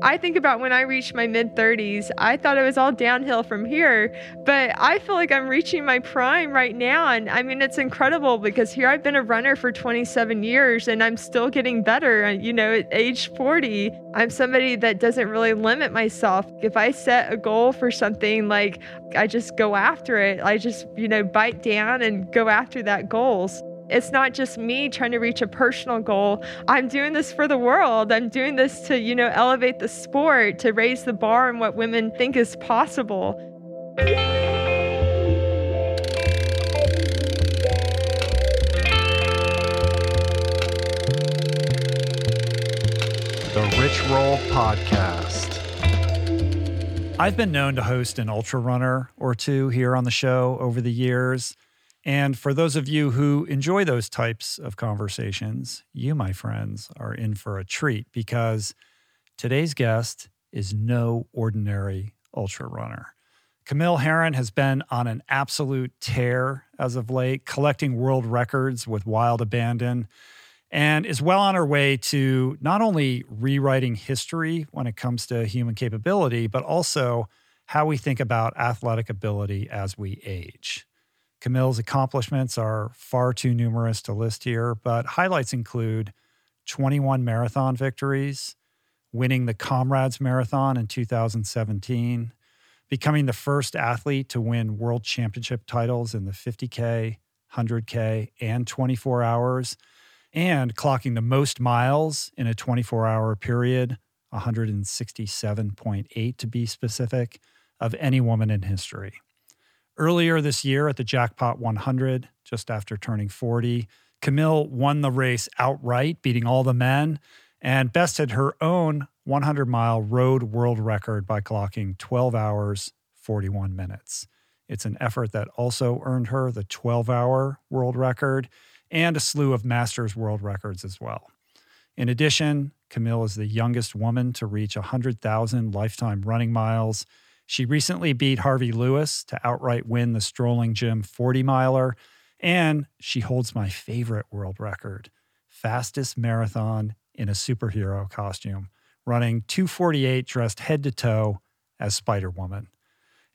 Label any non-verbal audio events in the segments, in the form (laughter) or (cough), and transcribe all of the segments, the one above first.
I think about when I reached my mid 30s, I thought it was all downhill from here, but I feel like I'm reaching my prime right now. And I mean, it's incredible because here I've been a runner for 27 years and I'm still getting better. Uh, you know, at age 40, I'm somebody that doesn't really limit myself. If I set a goal for something, like I just go after it, I just, you know, bite down and go after that goals. It's not just me trying to reach a personal goal. I'm doing this for the world. I'm doing this to, you know, elevate the sport, to raise the bar and what women think is possible. The Rich Roll Podcast. I've been known to host an ultra runner or two here on the show over the years. And for those of you who enjoy those types of conversations, you, my friends, are in for a treat because today's guest is no ordinary ultra runner. Camille Herron has been on an absolute tear as of late, collecting world records with wild abandon, and is well on her way to not only rewriting history when it comes to human capability, but also how we think about athletic ability as we age. Camille's accomplishments are far too numerous to list here, but highlights include 21 marathon victories, winning the Comrades Marathon in 2017, becoming the first athlete to win world championship titles in the 50K, 100K, and 24 hours, and clocking the most miles in a 24 hour period, 167.8 to be specific, of any woman in history. Earlier this year at the Jackpot 100, just after turning 40, Camille won the race outright, beating all the men, and bested her own 100 mile road world record by clocking 12 hours, 41 minutes. It's an effort that also earned her the 12 hour world record and a slew of Masters world records as well. In addition, Camille is the youngest woman to reach 100,000 lifetime running miles she recently beat Harvey Lewis to outright win the Strolling Jim 40 miler, and she holds my favorite world record fastest marathon in a superhero costume, running 248 dressed head to toe as Spider Woman.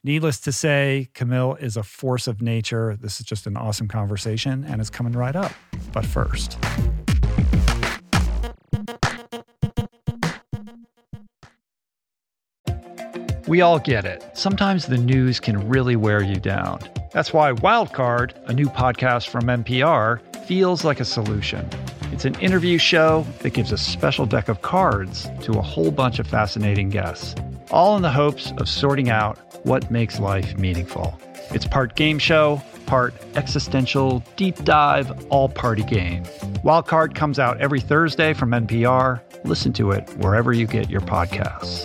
Needless to say, Camille is a force of nature. This is just an awesome conversation, and it's coming right up. But first, We all get it. Sometimes the news can really wear you down. That's why Wildcard, a new podcast from NPR, feels like a solution. It's an interview show that gives a special deck of cards to a whole bunch of fascinating guests, all in the hopes of sorting out what makes life meaningful. It's part game show, part existential, deep dive, all party game. Wildcard comes out every Thursday from NPR. Listen to it wherever you get your podcasts.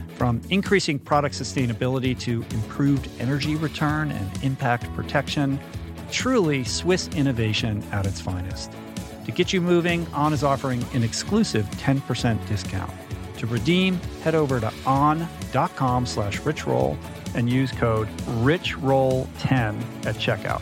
From increasing product sustainability to improved energy return and impact protection, truly Swiss innovation at its finest. To get you moving, On is offering an exclusive 10% discount. To redeem, head over to on.com slash richroll and use code richroll10 at checkout.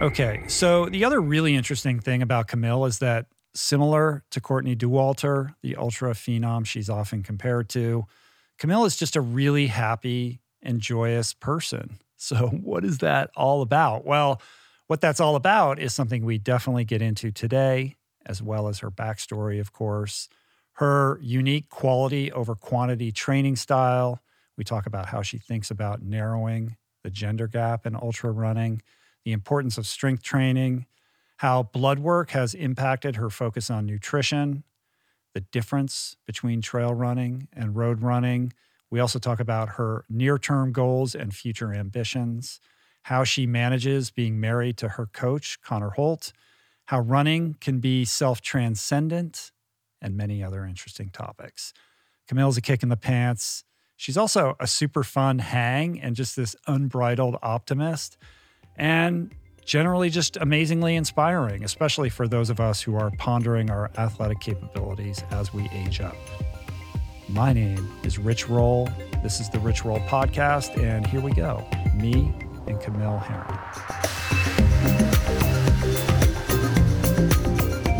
Okay, so the other really interesting thing about Camille is that similar to Courtney Dauwalter, the ultra phenom she's often compared to, Camille is just a really happy and joyous person. (laughs) So, what is that all about? Well, what that's all about is something we definitely get into today, as well as her backstory, of course, her unique quality over quantity training style. We talk about how she thinks about narrowing the gender gap in ultra running, the importance of strength training, how blood work has impacted her focus on nutrition, the difference between trail running and road running we also talk about her near term goals and future ambitions, how she manages being married to her coach, Conor Holt, how running can be self transcendent, and many other interesting topics. Camille's a kick in the pants. She's also a super fun hang and just this unbridled optimist, and generally just amazingly inspiring, especially for those of us who are pondering our athletic capabilities as we age up. My name is Rich Roll. This is the Rich Roll Podcast, and here we go. Me and Camille Herron.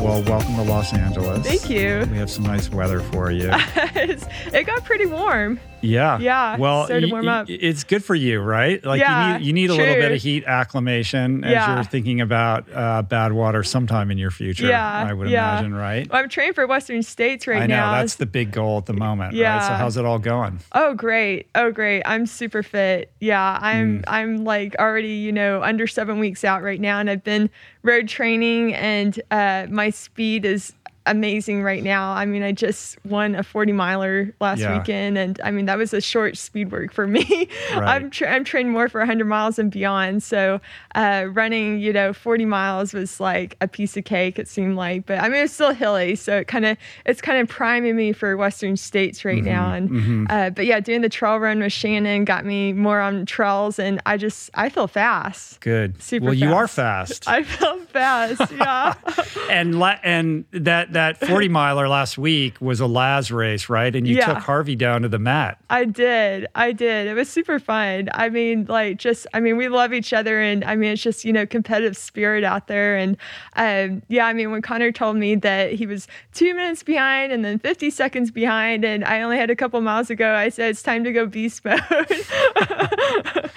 Well, welcome to Los Angeles. Thank you. We have some nice weather for you. (laughs) it got pretty warm. Yeah. Yeah. Well, started to warm up. it's good for you, right? Like Yeah, you need you need a little bit of heat acclimation as Yeah. you're thinking about uh, Badwater sometime in your future. Yeah, I would yeah. imagine, right? Well, I'm training for Western States right now. I know now. that's the big goal at the moment. Right? So how's it all going? Oh great. Oh great. I'm super fit. Yeah, I'm Mm. I'm like already, you know, under 7 weeks out right now and I've been road training and uh my speed is amazing right now. I mean, I just won a 40 miler last Yeah. weekend and I mean, that was a short speed work for me. (laughs) Right. I'm tra- I'm training more for 100 miles and beyond. So, uh running, you know, 40 miles was like a piece of cake it seemed like, but I mean, it's still hilly, so it kind of it's kind of priming me for Western States right now and mhm. uh, but yeah, doing the trail run with Shannon got me more on trails, and I just I feel fast. Good. Super well, you are fast. fast. (laughs) I feel fast. Yeah. (laughs) and la- and that that 40 miler last week was a Laz race, right? And you Yeah. took Harvey down to the mat. I did. I did. It was super fun. I mean, like, just, I mean, we love each other. And I mean, it's just, you know, competitive spirit out there. And um, yeah, I mean, when Conor told me that he was two minutes behind and then 50 seconds behind, and I only had a couple miles to go, I said, it's time to go beast mode. (laughs)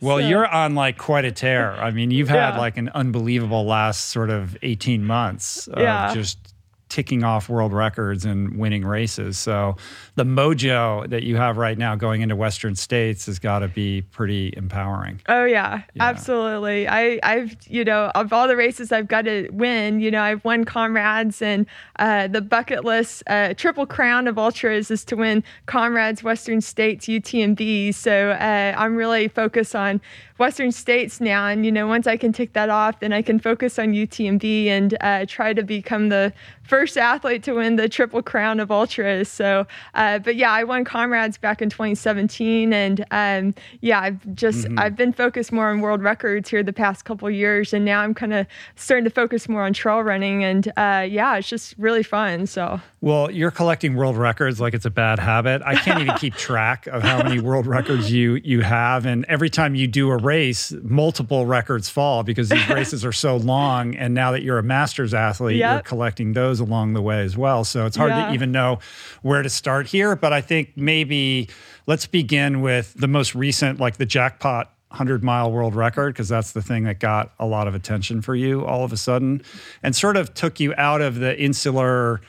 Well, So- you're on like quite a tear. I mean, you've had Yeah. like an unbelievable last sort of 18 months of Yeah. just ticking off world records and winning races. So the mojo that you have right now going into Western States has got to be pretty empowering. Oh yeah, Yeah. absolutely. I I've you know of all the races I've got to win. You know I've won comrades and uh, the bucket list uh, triple crown of ultras is to win comrades Western States UTMB. So uh, I'm really focused on Western States now, and you know once I can tick that off, then I can focus on UTMB and uh, try to become the first athlete to win the Triple Crown of Ultras. So, uh, but yeah, I won Comrades back in 2017, and um, yeah, I've just mm-hmm. I've been focused more on world records here the past couple years, and now I'm kind of starting to focus more on trail running, and uh, yeah, it's just really fun. So, well, you're collecting world records like it's a bad habit. I can't even keep (laughs) track of how many world records you you have, and every time you do a race, multiple records fall because these (laughs) races are so long. And now that you're a masters athlete, yep. you're collecting those along the way as well. So it's hard yeah. to even know where to start here. But I think maybe let's begin with the most recent, like the jackpot 100 mile world record because that's the thing that got a lot of attention for you all of a sudden and sort of took you out of the insular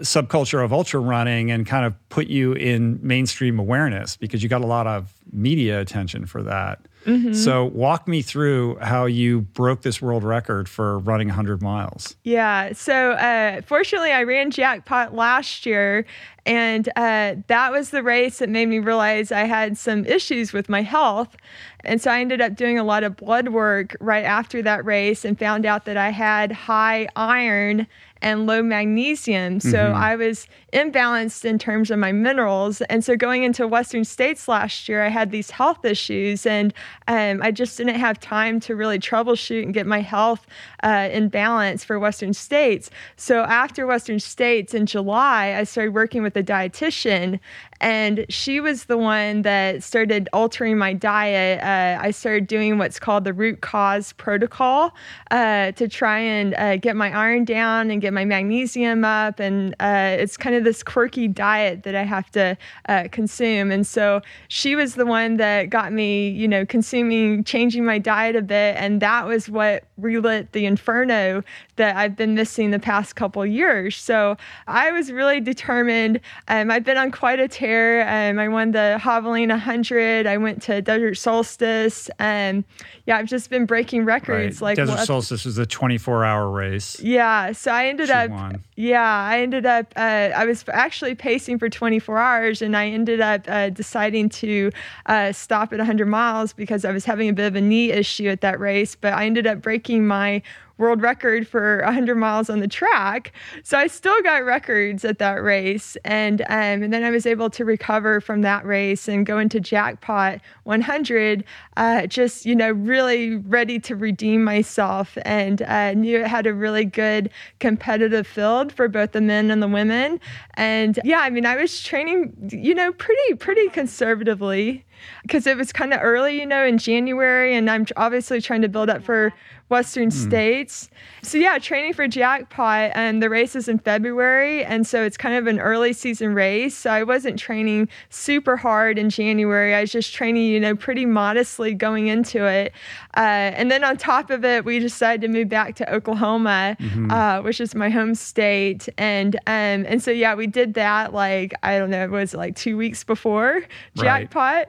subculture of ultra running and kind of put you in mainstream awareness because you got a lot of media attention for that. Mm-hmm. So, walk me through how you broke this world record for running 100 miles. Yeah. So, uh, fortunately, I ran jackpot last year, and uh, that was the race that made me realize I had some issues with my health. And so, I ended up doing a lot of blood work right after that race and found out that I had high iron and low magnesium. So mm-hmm. I was imbalanced in terms of my minerals. And so going into Western States last year, I had these health issues and um, I just didn't have time to really troubleshoot and get my health uh, in balance for Western States. So after Western States in July, I started working with a dietitian and she was the one that started altering my diet. Uh, I started doing what's called the root cause protocol uh, to try and uh, get my iron down and get my magnesium up. And uh, it's kind of this quirky diet that I have to uh, consume. And so she was the one that got me, you know, consuming, changing my diet a bit. And that was what relit the inferno that I've been missing the past couple years. So I was really determined. Um, I've been on quite a tear. Um, I won the Javelina 100. I went to Desert Solstice. And yeah, I've just been breaking records. Right. Like Desert Solstice was a 24 hour race. Yeah. So I ended she up, won. yeah, I ended up, uh, I was actually pacing for 24 hours and I ended up uh, deciding to uh, stop at 100 miles because I was having a bit of a knee issue at that race. But I ended up breaking my world record for 100 miles on the track. So I still got records at that race. And, um, and then I was able to recover from that race and go into Jackpot 100, uh, just, you know, really ready to redeem myself and uh, knew it had a really good competitive field for both the men and the women. And yeah, I mean, I was training, you know, pretty, pretty conservatively because it was kind of early, you know, in January. And I'm obviously trying to build up for Western mm. States. So yeah, training for Jackpot and the race is in February and so it's kind of an early season race. So I wasn't training super hard in January. I was just training, you know, pretty modestly going into it. Uh, and then on top of it, we decided to move back to Oklahoma, mm-hmm. uh, which is my home state. And um, and so yeah, we did that like I don't know, it was like two weeks before Jackpot. Right.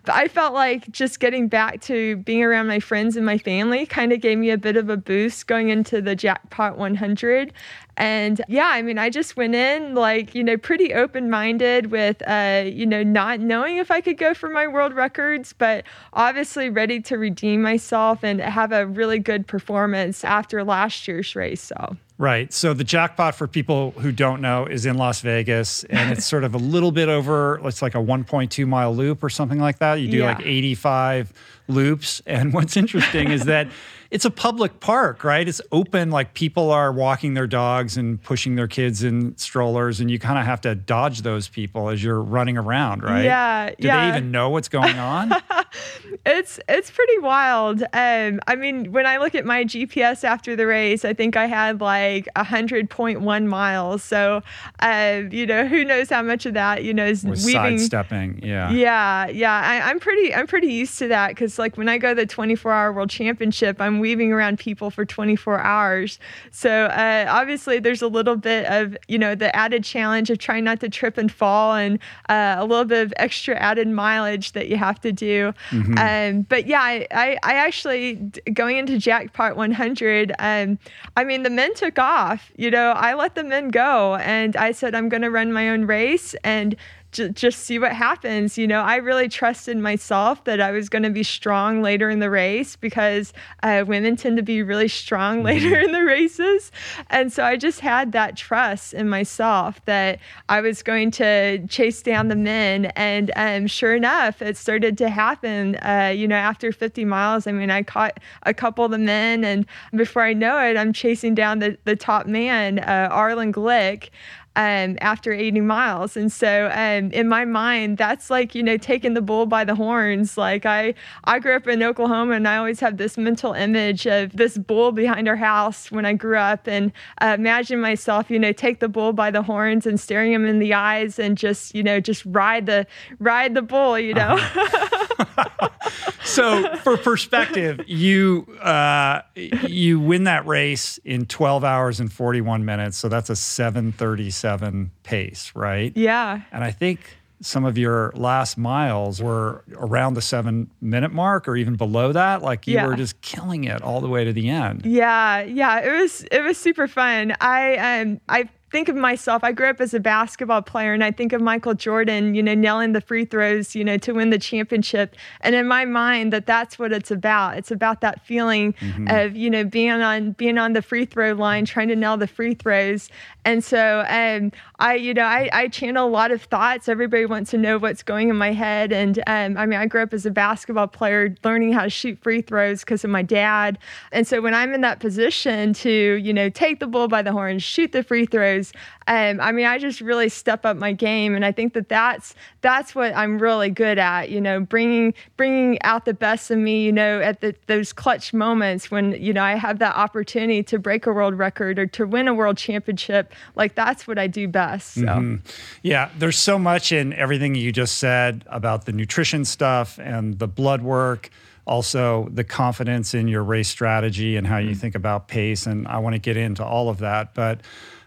But I felt like just getting back to being around my friends and my family kind of gave me a bit of a boost going into the Jackpot 100. And yeah, I mean, I just went in like, you know, pretty open minded with, uh, you know, not knowing if I could go for my world records, but obviously ready to redeem myself and have a really good performance after last year's race. So. Right. So the jackpot for people who don't know is in Las Vegas and it's (laughs) sort of a little bit over, it's like a 1.2 mile loop or something like that. You do yeah. like 85 loops. And (laughs) what's interesting is that it's a public park, right? It's open, like people are walking their dogs and pushing their kids in strollers, and you kind of have to dodge those people as you're running around, right? Yeah. Do yeah. they even know what's going on? (laughs) it's it's pretty wild. Um, I mean, when I look at my GPS after the race, I think I had like a hundred point one miles. So, uh, you know, who knows how much of that you know is Was weaving, sidestepping. Yeah. Yeah, yeah. I, I'm pretty I'm pretty used to that because like when I go to the 24 hour world championship, I'm weaving around people for 24 hours. So uh, obviously, there's a little bit of you know the added challenge of trying not to trip and fall, and uh, a little bit of extra added mileage that you have to do. Mm-hmm. Um, but yeah, I, I, I, actually going into Jackpot 100. Um, I mean, the men took off. You know, I let the men go, and I said I'm going to run my own race and j- just see what happens. You know, I really trusted myself that I was going to be strong later in the race because uh, women tend to be really strong mm-hmm. later in the races. And so I just had that trust in myself that I was going to chase down the men. And um, sure enough, it started to happen. Uh, you know, after 50 miles, I mean, I caught a couple of the men, and before I know it, I'm chasing down the, the top man, uh, Arlen Glick um, after 80 miles. And so um, in my mind, that's like, you know, taking the bull by the horns. Like I, I grew up in Oklahoma and I always have this mental image of this bull behind our house when I grew up and uh, imagine myself, you know, take the bull by the horns and staring him in the eyes and just, you know, just ride the, ride the bull, you know? Uh-huh. (laughs) so for perspective, you, uh, you win that race in 12 hours and 41 minutes. So that's a 730 seven pace, right? Yeah. And I think some of your last miles were around the seven minute mark or even below that like you yeah. were just killing it all the way to the end yeah yeah it was it was super fun i um i think of myself, I grew up as a basketball player, and I think of Michael Jordan, you know, nailing the free throws, you know, to win the championship. And in my mind, that that's what it's about. It's about that feeling mm-hmm. of, you know, being on being on the free throw line, trying to nail the free throws. And so, um, I, you know, I, I channel a lot of thoughts. Everybody wants to know what's going in my head, and um, I mean, I grew up as a basketball player, learning how to shoot free throws because of my dad. And so, when I'm in that position to, you know, take the bull by the horns, shoot the free throws um, I mean, I just really step up my game, and I think that that's that's what I'm really good at. You know, bringing bringing out the best of me. You know, at the, those clutch moments when you know I have that opportunity to break a world record or to win a world championship. Like that's what I do best. So. Mm-hmm. Yeah, there's so much in everything you just said about the nutrition stuff and the blood work also the confidence in your race strategy and how you mm-hmm. think about pace. And I want to get into all of that. But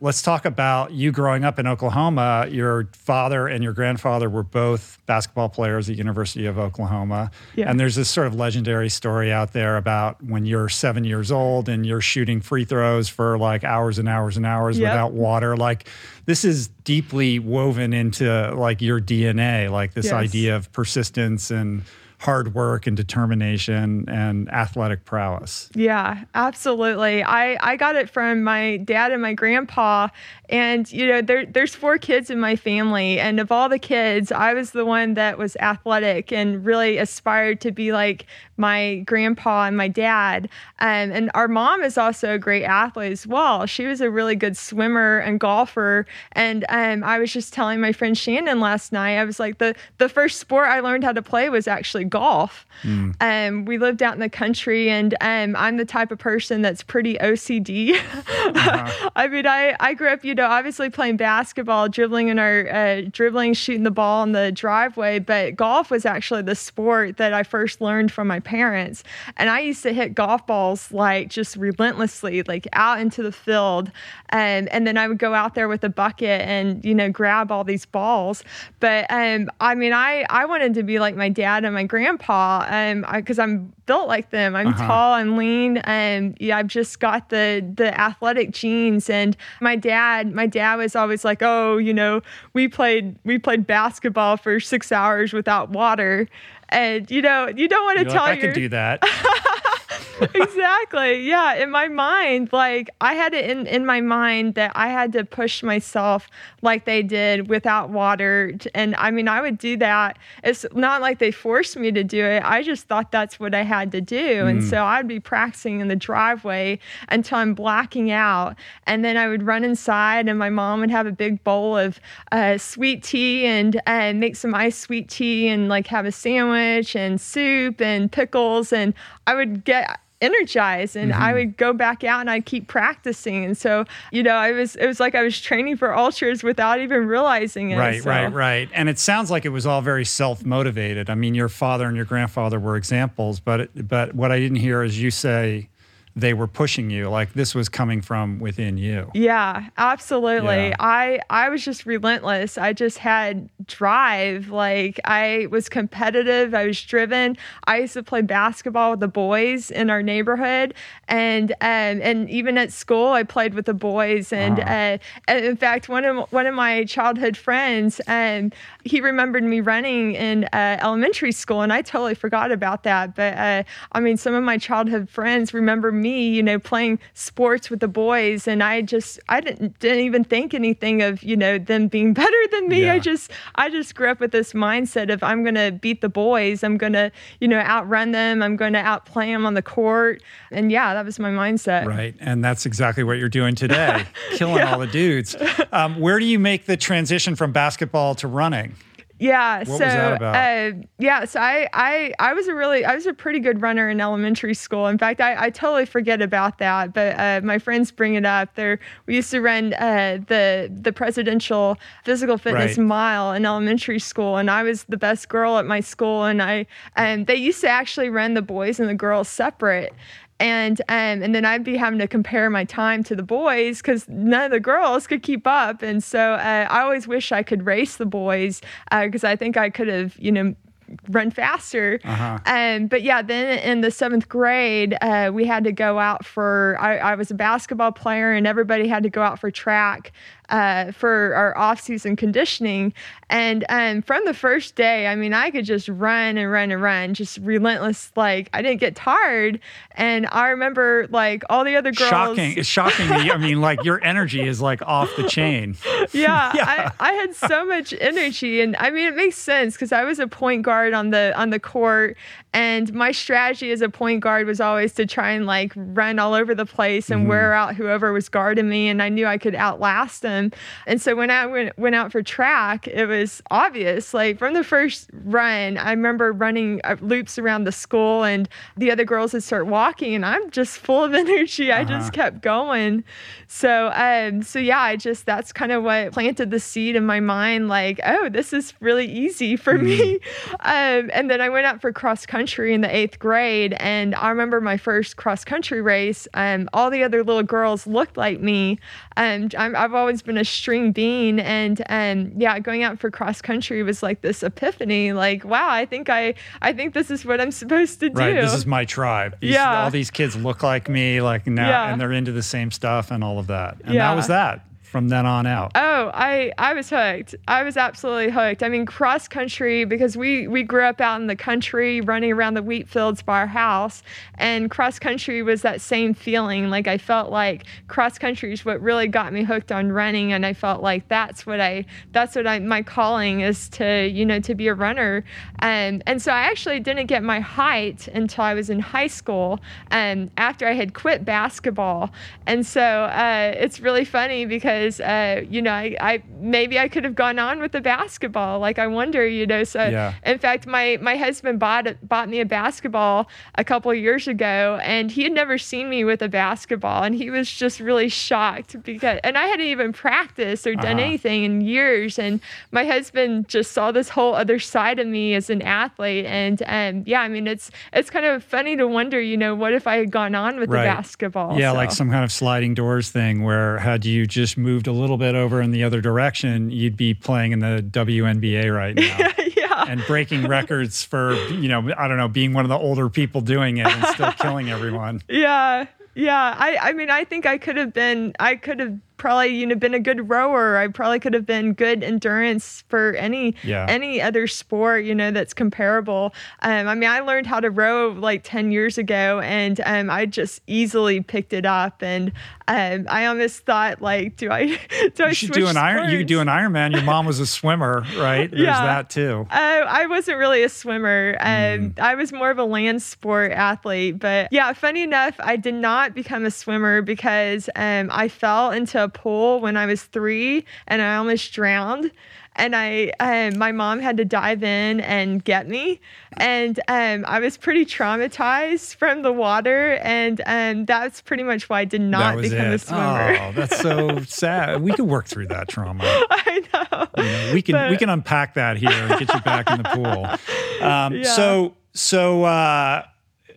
let's talk about you growing up in Oklahoma. Your father and your grandfather were both basketball players at University of Oklahoma. Yeah. And there's this sort of legendary story out there about when you're seven years old and you're shooting free throws for like hours and hours and hours yep. without water. Like this is deeply woven into like your DNA, like this yes. idea of persistence and hard work and determination and athletic prowess. Yeah, absolutely. I, I got it from my dad and my grandpa. And, you know, there, there's four kids in my family. And of all the kids, I was the one that was athletic and really aspired to be like my grandpa and my dad. Um, and our mom is also a great athlete as well. She was a really good swimmer and golfer. And um, I was just telling my friend Shannon last night, I was like, the, the first sport I learned how to play was actually golf. Mm. Um, we lived out in the country, and um, I'm the type of person that's pretty OCD. uh-huh. (laughs) I mean, I, I grew up, you know, obviously playing basketball, dribbling in our uh, dribbling, shooting the ball in the driveway, but golf was actually the sport that I first learned from my parents. And I used to hit golf balls like just relentlessly, like out into the field. And, um, and then I would go out there with a bucket and, you know, grab all these balls. But um, I mean, I, I wanted to be like my dad and my grandpa because um, I'm built like them. I'm uh-huh. tall, I'm lean, and yeah, I've just got the the athletic genes. And my dad, my dad was always like, "Oh, you know, we played we played basketball for six hours without water." And you know, you don't want to tell like, I could do that. (laughs) (laughs) exactly. Yeah. In my mind, like I had it in, in my mind that I had to push myself like they did without water. And I mean, I would do that. It's not like they forced me to do it. I just thought that's what I had to do. Mm. And so I'd be practicing in the driveway until I'm blacking out. And then I would run inside, and my mom would have a big bowl of uh, sweet tea and, and make some iced sweet tea and like have a sandwich and soup and pickles. And I would get energized and mm-hmm. I would go back out and I'd keep practicing. And so, you know, I was it was like I was training for ultras without even realizing it. Right, so. right, right. And it sounds like it was all very self-motivated. I mean, your father and your grandfather were examples, but but what I didn't hear is you say they were pushing you like this was coming from within you yeah absolutely yeah. i i was just relentless i just had drive. Like I was competitive, I was driven. I used to play basketball with the boys in our neighborhood, and um, and even at school, I played with the boys. And uh, in fact, one of one of my childhood friends, um, he remembered me running in uh, elementary school, and I totally forgot about that. But uh, I mean, some of my childhood friends remember me, you know, playing sports with the boys, and I just I didn't didn't even think anything of you know them being (laughs) better than me. I just I just grew up with this mindset of I'm gonna beat the boys, I'm gonna you know outrun them, I'm gonna outplay them on the court, and yeah, that was my mindset. Right. And that's exactly what you're doing today, (laughs) killing all the dudes. Um, where do you make the transition from basketball to running? Yeah. was so? Uh, yeah, so I, I I was a really I was a pretty good runner in elementary school. In fact, I, I totally forget about that, but uh, my friends bring it up. There we used to run uh, the the presidential physical fitness Right. mile in elementary school, and I was the best girl at my school. And I and they used to actually run the boys and the girls separate. And um, and then I'd be having to compare my time to the boys because none of the girls could keep up. And so uh, I always wish I could race the boys because I think I could have, you know, run faster. Uh-huh. Um, but yeah, then in the seventh grade, uh, we had to go out for. I, I was a basketball player, and everybody had to go out for track uh, for our off-season conditioning. And um, from the first day, I mean, I could just run and run and run, just relentless. Like I didn't get tired. And I remember like all the other girls. Shocking. It's shocking. you- I mean, like your energy is like off the chain. (laughs) yeah, (laughs) Yeah. I, I had so much energy and i mean it makes sense because i was a point guard on the on the court and my strategy as a point guard was always to try and like run all over the place and wear out whoever was guarding me and i knew i could outlast them. And so when i went, went out for track it was obvious like from the first run i remember running uh, loops around the school and the other girls would start walking and i'm just full of (laughs) energy. I just kept going. So um so yeah i just that's kind of what planted the seed in my mind like oh this is really easy for me. (laughs) Um and then i went out for cross country in the eighth grade and i remember my first cross country race um all the other little girls looked like me and I'm, i've always been a string bean and um yeah going out for cross country was like this epiphany like wow i think i i think this is what i'm supposed to do Right. This is my tribe. These, Yeah. All these kids look like me, like now, Yeah. and they're into the same stuff and all of that. And Yeah. that was that from then on out. Oh, I I was hooked. I was absolutely hooked. I mean, cross country because we we grew up out in the country, running around the wheat fields by our house, and cross country was that same feeling. Like I felt like cross country is what really got me hooked on running, and I felt like that's what I that's what I my calling is to you know to be a runner. And and so I actually didn't get my height until I was in high school, and after I had quit basketball. And so uh, it's really funny because uh, you know I, I maybe I could have gone on with the basketball. Like I wonder, you know. So Yeah. in fact, my my husband bought bought me a basketball a couple years ago, and he had never seen me with a basketball, and he was just really shocked because and I hadn't even practiced or done Uh-huh. anything in years, and my husband just saw this whole other side of me as an athlete, and um, yeah, I mean it's it's kind of funny to wonder, you know, what if I had gone on with Right. the basketball? Yeah, like some kind of sliding doors thing where had you just moved a little bit over in the other direction, you'd be playing in the WNBA right now. (laughs) yeah. and breaking records for, you know, I don't know, being one of the older people doing it and still (laughs) killing everyone. Yeah. Yeah. I, I mean, I think I could have been, I could have probably, you know, been a good rower. I probably could have been good endurance for any, Yeah. any other sport, you know, that's comparable. Um, I mean, I learned how to row like 10 years ago and um, I just easily picked it up. And um, I almost thought like, do I, (laughs) do I You should do an iron. You could do an Ironman. Your mom was a swimmer, right? (laughs) There's Yeah. that too. Uh, I wasn't really a swimmer. Um, Mm. I was more of a land sport athlete. But yeah, funny enough, I did not become a swimmer because um, I fell into a pool when I was three and I almost drowned. And I, um, my mom had to dive in and get me, and um, I was pretty traumatized from the water, and um, that's pretty much why I did not become a swimmer. Oh, that's so (laughs) sad. We could work through that trauma. (laughs) I know. You know, we can we can unpack that here and get you back in the pool. (laughs) Um, Yeah. So so uh,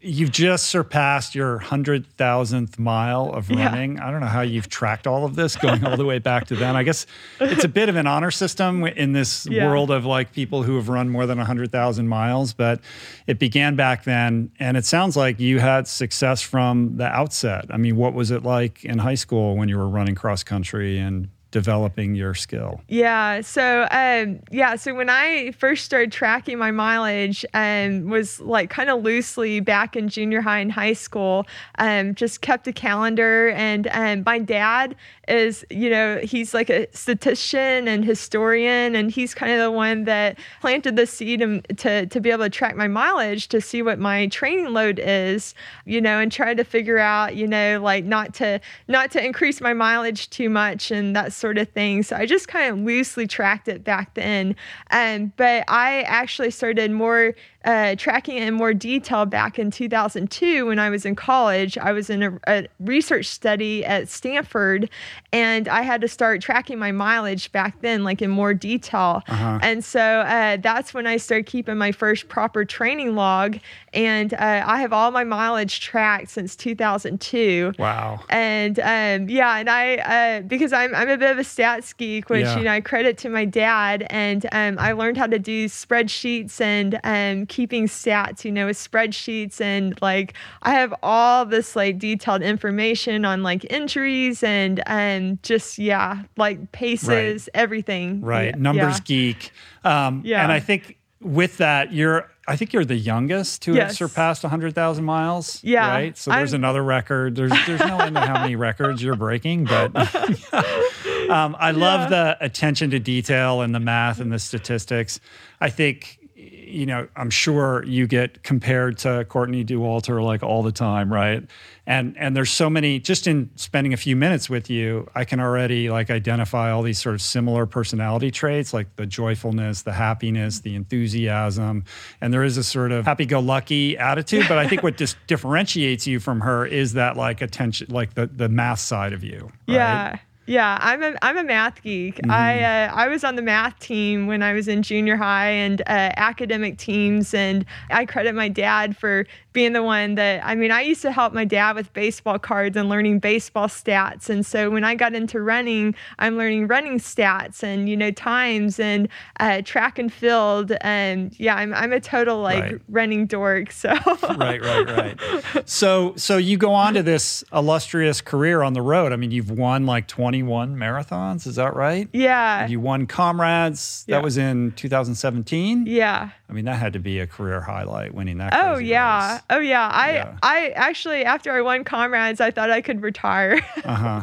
you've just surpassed your 100,000th mile of Yeah. running. I don't know how you've tracked all of this going all the way back to then. I guess it's a bit of an honor system in this (laughs) Yeah. world of like people who have run more than 100,000 miles, but it began back then. And it sounds like you had success from the outset. I mean, what was it like in high school when you were running cross country and developing your skill? Yeah. So, um, yeah. So when I first started tracking my mileage, um, was like kind of loosely back in junior high and high school. Um, just kept a calendar, and um, my dad is, you know, he's like a statistician and historian, and he's kind of the one that planted the seed um, to to be able to track my mileage to see what my training load is, you know, and try to figure out, you know, like not to not to increase my mileage too much and that sort of thing. So I just kind of loosely tracked it back then. Um, but I actually started more uh, tracking it in more detail back in 2002 when I was in college. I was in a, a research study at Stanford, and I had to start tracking my mileage back then, like in more detail. And so uh, that's when I started keeping my first proper training log. And uh, I have all my mileage tracked since 2002. Wow. And um, yeah, and I uh, because I'm I'm a bit of a stats geek, which Yeah. you know I credit to my dad, and um, I learned how to do spreadsheets and um, keeping stats, you know, with spreadsheets, and like I have all this like detailed information on like injuries and and just yeah, like paces, everything. right. Yeah, numbers yeah. geek. Um, Yeah. and i think with that you're i think you're the youngest to have surpassed 100000 miles Yeah. right? So there's I'm- another record. There's there's no end to how many records you're breaking but (laughs) (laughs) um, i love the attention to detail and the math and the statistics. I think you know i'm sure you get compared to courtney dauwalter like all the time right and and there's so many just in spending a few minutes with you i can already like identify all these sort of similar personality traits like the joyfulness the happiness the enthusiasm and there is a sort of happy-go-lucky attitude but i think what (laughs) just differentiates you from her is that like attention like the the math side of you right? Yeah. Yeah, I'm a I'm a math geek. I uh, I was on the math team when I was in junior high and uh, academic teams, and I credit my dad for being the one that I mean I used to help my dad with baseball cards and learning baseball stats, and so when I got into running, I'm learning running stats and you know times and uh, track and field, and yeah, I'm I'm a total like Right. running dork. So right, right, right. So, so you go on to this illustrious career on the road. I mean, you've won like 21 marathons. Is that right? yeah, You won Comrades. Yeah. That was in 2017. yeah. I mean, that had to be a career highlight, winning that. Oh yeah. race. Oh yeah. I Yeah. I actually after I won comrades, I thought I could retire. (laughs) Uh-huh.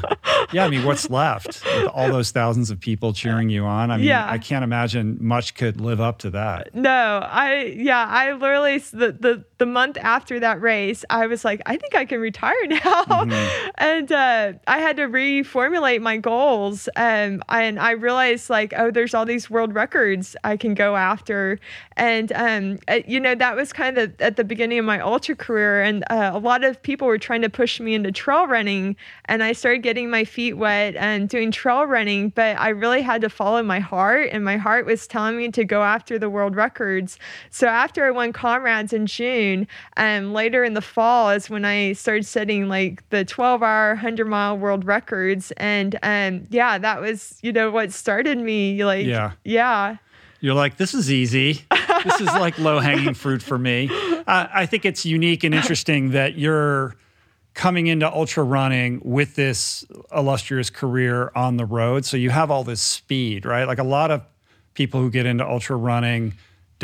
Yeah, I mean, what's left with all those thousands of people cheering you on? I mean, Yeah. I can't imagine much could live up to that. no, I yeah, I literally the the the month after that race, I was like, I think I can retire now, Mm-hmm. (laughs) and uh, I had to reformulate my goals. Um, and I realized like, oh, there's all these world records I can go after, and um, uh, you know, that was kind of at the beginning of my ultra career, and uh, a lot of people were trying to push me into trail running, and I started getting my feet wet and doing trail running, but I really had to follow my heart, and my heart was telling me to go after the world records. So after I won comrades in June, um, later in the fall is when I started setting like the 12 hour, 100 mile world records, and um, yeah, that was you know what started me like Yeah. yeah. You're like, this is easy. (laughs) This is like low hanging fruit for me. Uh, I think it's unique and interesting that you're coming into ultra running with this illustrious career on the road. So you have all this speed, right? Like a lot of people who get into ultra running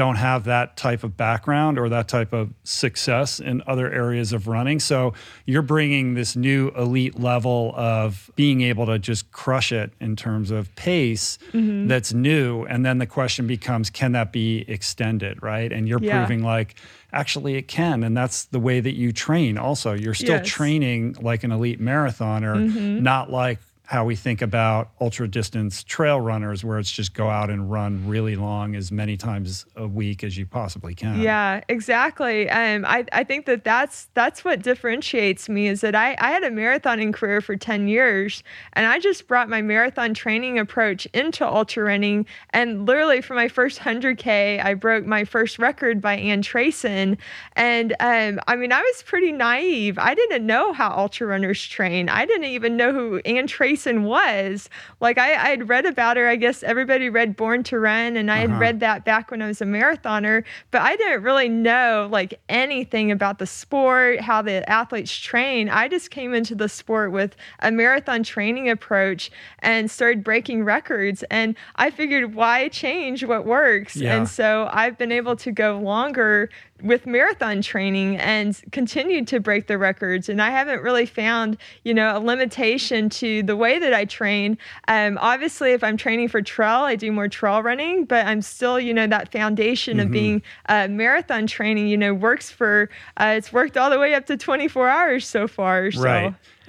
don't have that type of background or that type of success in other areas of running. So you're bringing this new elite level of being able to just crush it in terms of pace mm-hmm. that's new. And then the question becomes can that be extended, right? And you're Yeah. proving like actually it can. And that's the way that you train also. You're still Yes. training like an elite marathoner, mm-hmm. not like how we think about ultra distance trail runners, where it's just go out and run really long as many times a week as you possibly can. Yeah, exactly. Um, I, I think that that's that's what differentiates me is that I, I had a marathoning career for 10 years and I just brought my marathon training approach into ultra running. And literally for my first 100K, I broke my first record by Ann Trason. And um, I mean, I was pretty naive. I didn't know how ultra runners train. I didn't even know who Anne Ann Trason was. Like I, I had read about her. I guess everybody read Born to Run, and I had Uh-huh. read that back when I was a marathoner, but I didn't really know like anything about the sport, how the athletes train. I just came into the sport with a marathon training approach and started breaking records. And I figured, why change what works? Yeah. And so I've been able to go longer with marathon training and continued to break the records. And I haven't really found, you know, a limitation to the way that I train. Um, obviously, if I'm training for trail, I do more trail running, but I'm still, you know, that foundation of being uh, marathon training, you know, works for, uh, it's worked all the way up to 24 hours so far. So.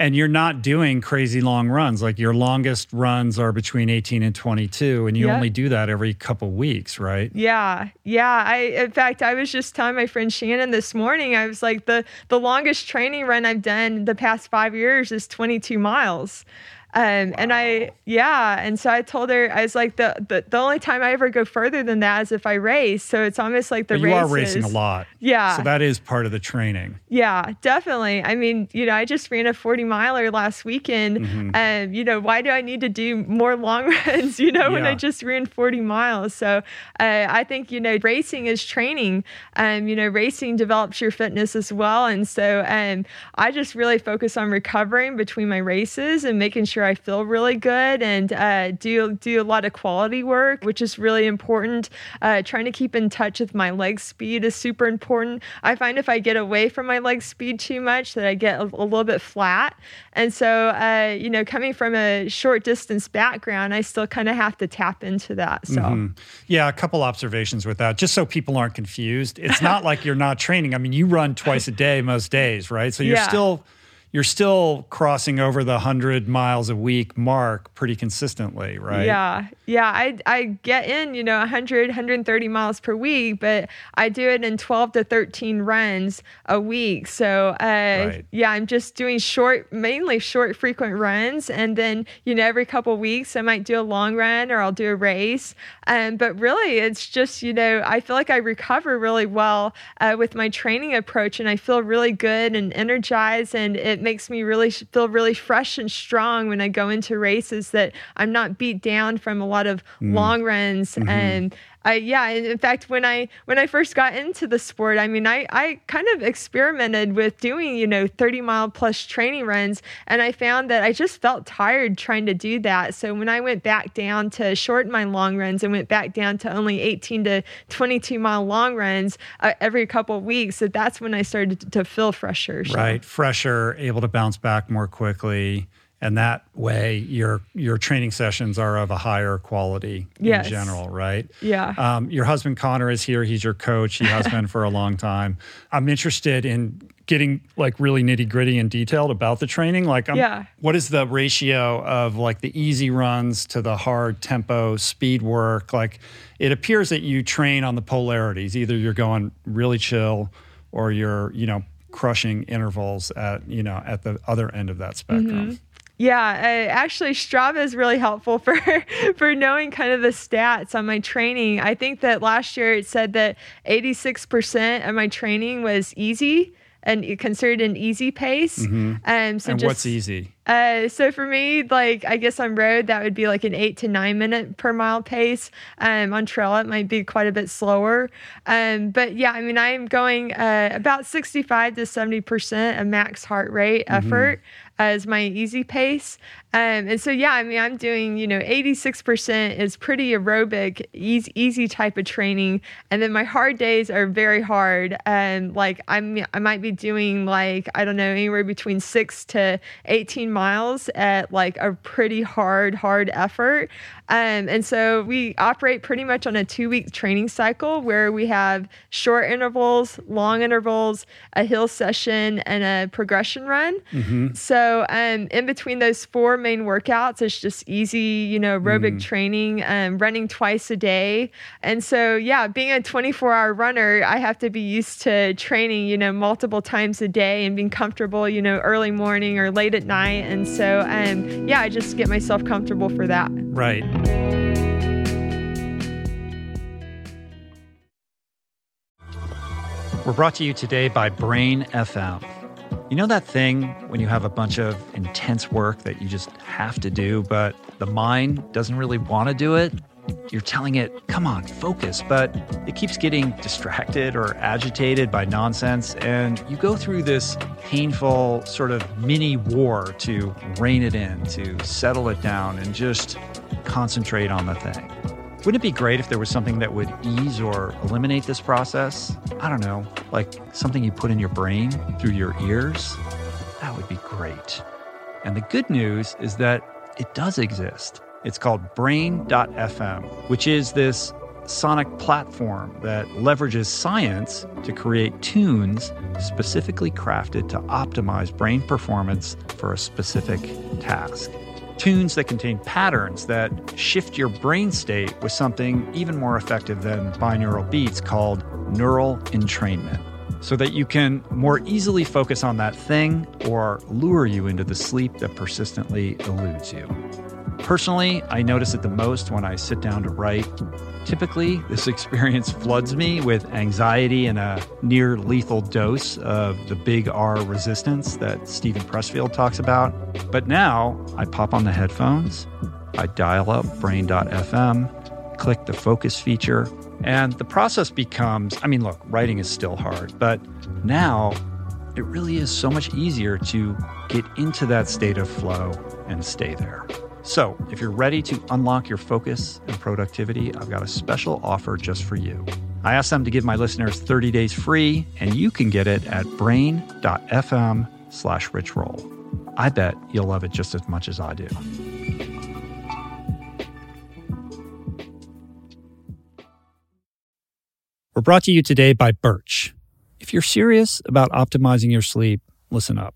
And you're not doing crazy long runs. Like your longest runs are between 18 and 22, and you Yeah. only do that every couple weeks, right? Yeah, yeah. I in fact I was just telling my friend Shannon this morning. I was like the the longest training run I've done the past five years is 22 miles. Um, and I yeah, and so I told her I was like the, the the only time I ever go further than that is if I race. So it's almost like the But you are racing a lot. Yeah. So that is part of the training. Yeah, definitely. I mean, you know, I just ran a 40 miler last weekend. Mm-hmm. And, you know, why do I need to do more long (laughs) runs, you know, when I just ran 40 miles? So uh, I think, you know, racing is training. Um, you know, racing develops your fitness as well. And so um, I just really focus on recovering between my races and making sure I feel really good and uh, do, do a lot of quality work, which is really important. Uh, trying to keep in touch with my leg speed is super important. I find if I get away from my leg speed too much, that I get a, a little bit flat. And so, uh, you know, coming from a short distance background, I still kind of have to tap into that. So, Mm-hmm. Yeah, a couple observations with that, just so people aren't confused. It's not (laughs) like you're not training. I mean, you run twice a day most days, right? So you're Yeah. still you're still crossing over the 100 miles a week mark pretty consistently, right? Yeah, yeah. I I get in, you know, 100, 130 miles per week, but I do it in 12 to 13 runs a week. So, uh, Right. yeah, I'm just doing short, mainly short, frequent runs, and then you know, every couple weeks I might do a long run or I'll do a race. Um, but really, it's just you know, I feel like I recover really well uh, with my training approach, and I feel really good and energized, and it makes me really feel really fresh and strong when I go into races that I'm not beat down from a lot of mm. long runs mm-hmm. and I yeah in fact when I when I first got into the sport I mean I I kind of experimented with doing you know 30 mile plus training runs and I found that I just felt tired trying to do that so when I went back down to shorten my long runs and went back down to only 18 to 22 mile long runs uh, every couple of weeks that that's when I started to, to feel fresher so. Right. Fresher, able to bounce back more quickly. And that way your your training sessions are of a higher quality Yes. in general, right? Yeah. Um, your husband Conor is here. He's your coach. He has (laughs) been for a long time. I'm interested in getting like really nitty gritty and detailed about the training. Like, um, Yeah. what is the ratio of like the easy runs to the hard tempo speed work? Like, it appears that you train on the polarities. Either you're going really chill, or you're you know crushing intervals at you know at the other end of that spectrum. Yeah, uh, actually, Strava is really helpful for (laughs) for knowing kind of the stats on my training. I think that last year it said that 86% of my training was easy and considered an easy pace. Um, so Mm-hmm. and just, what's easy? Uh, so for me, like I guess on road that would be like an eight to nine minute per mile pace. Um, on trail it might be quite a bit slower. Um, but yeah, I mean I'm going uh, about 65 to 70 percent of max heart rate effort as my easy pace. Um, and so yeah, I mean I'm doing you know 86 percent is pretty aerobic, easy easy type of training, and then my hard days are very hard. And like I'm I might be doing like I don't know anywhere between six to 18 miles at like a pretty hard, hard effort. Um, and so we operate pretty much on a two week training cycle where we have short intervals, long intervals, a hill session, and a progression run. So so um, in between those four main workouts, it's just easy, you know, aerobic mm. training, um, running twice a day. And so, yeah, being a 24 hour runner, I have to be used to training, you know, multiple times a day and being comfortable, you know, early morning or late at night. And so, um, yeah, I just get myself comfortable for that. Right. We're brought to you today by Brain FM. You know that thing when you have a bunch of intense work that you just have to do, but the mind doesn't really want to do it? You're telling it, come on, focus, but it keeps getting distracted or agitated by nonsense, and you go through this painful sort of mini war to rein it in, to settle it down, and just concentrate on the thing. Wouldn't it be great if there was something that would ease or eliminate this process? I don't know, like something you put in your brain through your ears? That would be great. And the good news is that it does exist. It's called Brain.fm, which is this sonic platform that leverages science to create tunes specifically crafted to optimize brain performance for a specific task tunes that contain patterns that shift your brain state with something even more effective than binaural beats called neural entrainment, so that you can more easily focus on that thing or lure you into the sleep that persistently eludes you. Personally, I notice it the most when I sit down to write. Typically, this (laughs) experience floods me with anxiety and a near lethal dose of the big R resistance that Steven Pressfield talks about. But now I pop on the headphones, I dial up brain.fm, click the focus feature, and the process becomes I mean, look, writing is still hard, but now it really is so much easier to get into that state of flow and stay there. So, if you're ready to unlock your focus and productivity, I've got a special offer just for you. I asked them to give my listeners 30 days free, and you can get it at brain.fm slash richroll. I bet you'll love it just as much as I do. We're brought to you today by Birch. If you're serious about optimizing your sleep, listen up.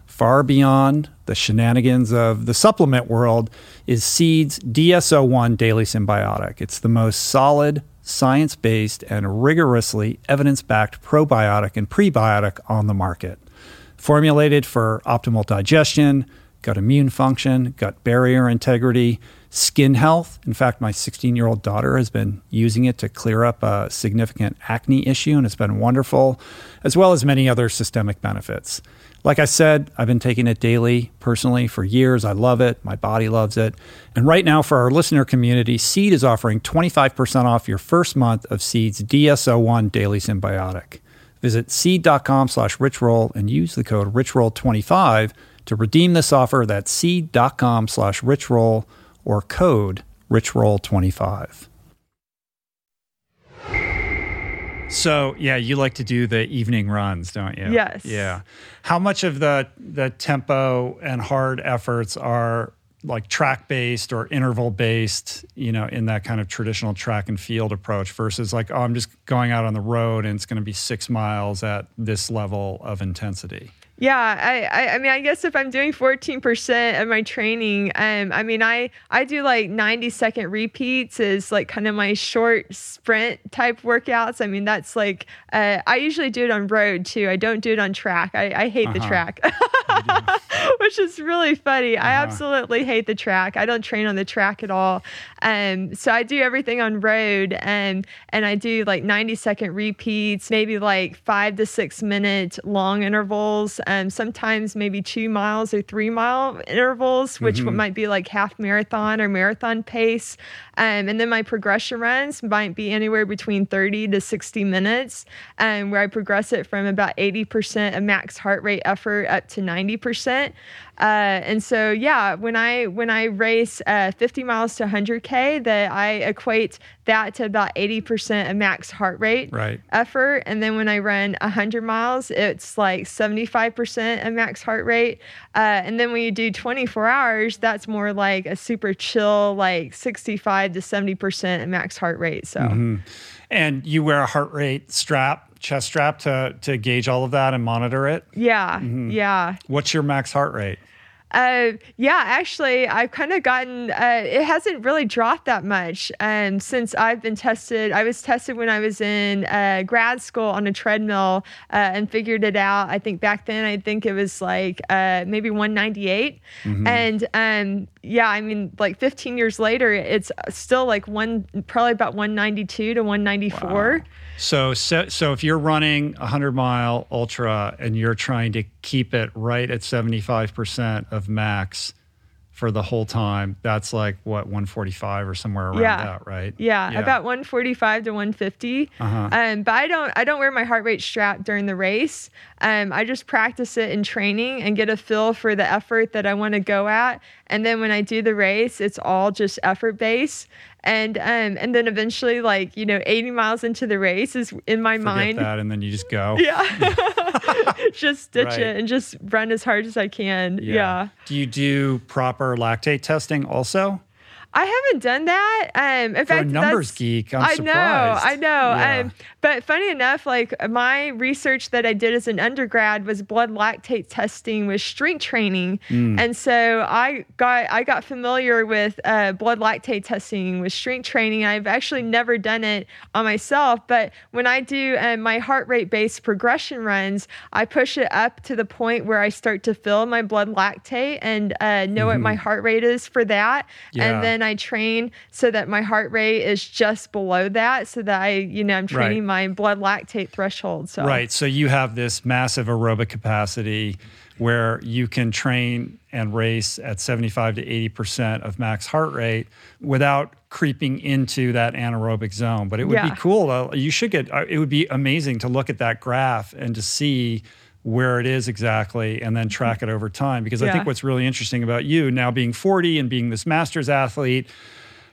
far beyond the shenanigans of the supplement world is Seed's DS-01 Daily Synbiotic. It's the most solid, science based, and rigorously evidence backed probiotic and prebiotic on the market. Formulated for optimal digestion, gut immune function, gut barrier integrity, skin health. In fact, my 16 year old daughter has been using it to clear up a significant acne issue, and it's been wonderful, as well as many other systemic benefits. Like I said, I've been taking it daily personally for years. I love it. My body loves it. And right now, for our listener community, Seed is offering 25% off your first month of Seed's DS-01 Daily Synbiotic. Visit seed.com slash richroll and use the code richroll25 to redeem this offer. That's seed.com slash richroll or code richroll25. So yeah, you like to do the evening runs, don't you? Yes. Yeah. How much of the the tempo and hard efforts are like track based or interval based, you know, in that kind of traditional track and field approach versus like, oh, I'm just going out on the road and it's going to be six miles at this level of intensity? Yeah, I, I, I mean, I guess if I'm doing 14% of my training, um, I mean, I, I do like 90 second repeats is like kind of my short sprint type workouts. I mean, that's like, uh, I usually do it on road too. I don't do it on track. I, I hate uh-huh. the track, (laughs) (laughs) which is really funny. Uh-huh. I absolutely hate the track. I don't train on the track at all. Um, so I do everything on road and, and I do like 90 second repeats, maybe like five to six minute long intervals um, sometimes maybe two miles or three mile intervals, which mm-hmm. might be like half marathon or marathon pace. Um, and then my progression runs might be anywhere between 30 to 60 minutes, um, where I progress it from about 80% of max heart rate effort up to 90%. Uh, and so, yeah, when I when I race uh, 50 miles to 100k, that I equate that to about 80% of max heart rate right. effort. And then when I run 100 miles, it's like 75% of max heart rate. Uh, and then when you do 24 hours, that's more like a super chill, like 65 to 70% of max heart rate. So, mm-hmm. and you wear a heart rate strap chest strap to to gauge all of that and monitor it? Yeah. Mm-hmm. Yeah. What's your max heart rate? Uh, yeah, actually, I've kind of gotten. Uh, it hasn't really dropped that much um, since I've been tested. I was tested when I was in uh, grad school on a treadmill uh, and figured it out. I think back then, I think it was like uh, maybe 198, mm-hmm. and um, yeah, I mean, like 15 years later, it's still like one, probably about 192 to 194. Wow. So, so, so if you're running a 100 mile ultra and you're trying to keep it right at 75% of max for the whole time, that's like what 145 or somewhere around yeah. that, right? Yeah, yeah, about 145 to 150. Uh-huh. Um, but I don't, I don't wear my heart rate strap during the race. Um, I just practice it in training and get a feel for the effort that I want to go at. And then when I do the race, it's all just effort based and um and then eventually like you know 80 miles into the race is in my Forget mind that and then you just go yeah (laughs) (laughs) just stitch right. it and just run as hard as i can yeah. yeah do you do proper lactate testing also I haven't done that. Um, in For fact, a numbers geek, I'm I surprised. know, I know. Yeah. Um, but funny enough, like my research that I did as an undergrad was blood lactate testing with strength training, mm. and so I got I got familiar with uh, blood lactate testing with strength training. I've actually never done it on myself, but when I do uh, my heart rate based progression runs, I push it up to the point where I start to feel my blood lactate and uh, know mm-hmm. what my mm-hmm. heart rate is for that, yeah. and then I train so that my heart rate is just below that so that I, you know, I'm training right. My blood lactate threshold. So Right. So you have this massive aerobic capacity where you can train and race at 75 to 80% of max heart rate without creeping into that anaerobic zone. But it would yeah. be cool. You should get, uh, it would be amazing to look at that graph and to see where it is exactly and then track it over time. Because yeah. I think what's really interesting about you now being 40 and being this master's athlete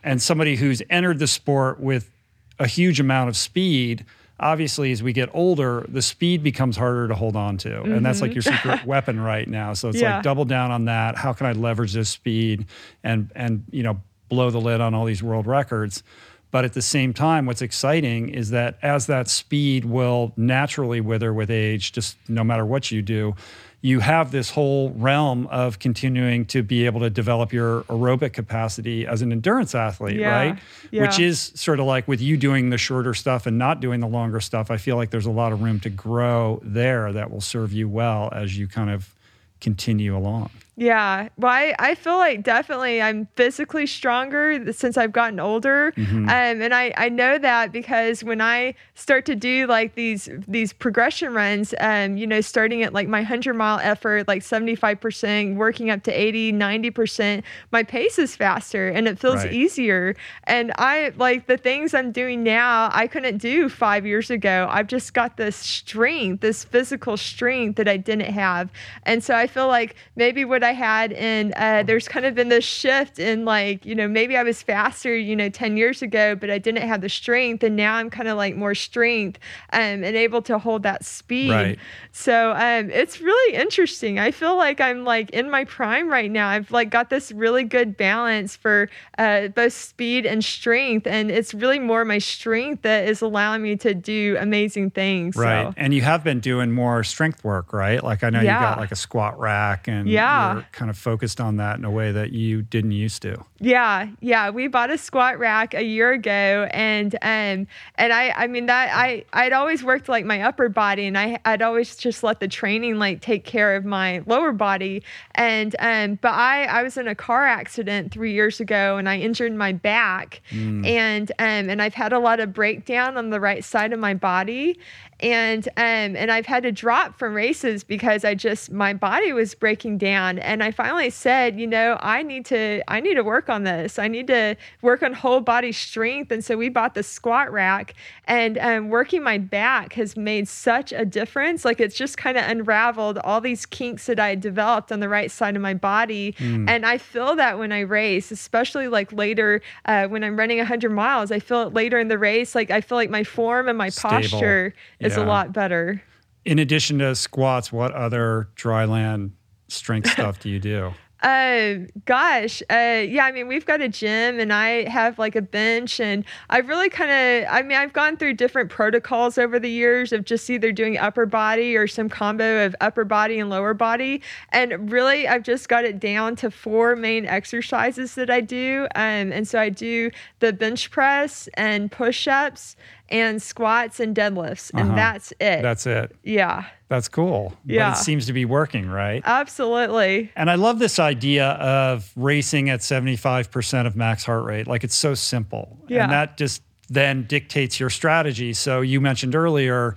and somebody who's entered the sport with a huge amount of speed. Obviously, as we get older, the speed becomes harder to hold on to. Mm-hmm. And that's like your mm-hmm. secret (laughs) weapon right now. So it's yeah. like double down on that. How can I leverage this speed and and you know blow the lid on all these world records? But at the same time, what's exciting is that as that speed will naturally wither with age, just no matter what you do, you have this whole realm of continuing to be able to develop your aerobic capacity as an endurance athlete, yeah, right? Yeah. Which is sort of like with you doing the shorter stuff and not doing the longer stuff. I feel like there's a lot of room to grow there that will serve you well as you kind of continue along. Yeah. Well, I, I feel like definitely I'm physically stronger since I've gotten older. Mm-hmm. Um, and I, I know that because when I start to do like these these progression runs, um, you know, starting at like my 100 mile effort, like 75%, working up to 80, 90%, my pace is faster and it feels Right. easier. And I like the things I'm doing now, I couldn't do five years ago. I've just got this strength, this physical strength that I didn't have. And so I feel like maybe what I had, and uh, there's kind of been this shift in like, you know, maybe I was faster, you know, 10 years ago, but I didn't have the strength. And now I'm kind of like more strength um, and able to hold that speed. Right. So um, it's really interesting. I feel like I'm like in my prime right now. I've like got this really good balance for uh, both speed and strength, and it's really more my strength that is allowing me to do amazing things. Right. So. And you have been doing more strength work, right? Like I know you got like a squat rack and Yeah. Kind of focused on that in a way that you didn't used to. Yeah, yeah. We bought a squat rack a year ago, and um, and I, I mean that I, I'd always worked like my upper body, and I, I'd always just let the training like take care of my lower body, and um, but I, I was in a car accident three years ago, and I injured my back, and um, and I've had a lot of breakdown on the right side of my body, and um, and I've had to drop from races because I just my body was breaking down, and I finally said, you know, I need to I need to work on this. I need to work on whole body strength, and so we bought the squat rack, and um, working my back has made such a difference. Like it's just kind of unraveled all these kinks that I had developed on the right side of my body, and I feel that when I race, especially like later uh, when I'm running 100 miles, I feel it later in the race. Like I feel like my form and my Stable. posture is a lot better. In addition to squats, what other dry land strength stuff do you do? (laughs) Uh, gosh, uh, yeah. I mean, we've got a gym, and I have like a bench, and I've really kind of. I mean, I've gone through different protocols over the years of just either doing upper body or some combo of upper body and lower body, and really, I've just got it down to four main exercises that I do. Um, and so I do the bench press and push-ups and squats and deadlifts, and Uh-huh. that's it. That's it. yeah, That's cool. Yeah. But it seems to be working, right? absolutely. And I love this idea of racing at 75% of max heart rate. Like it's so simple. Yeah. And that just then dictates your strategy. So you mentioned earlier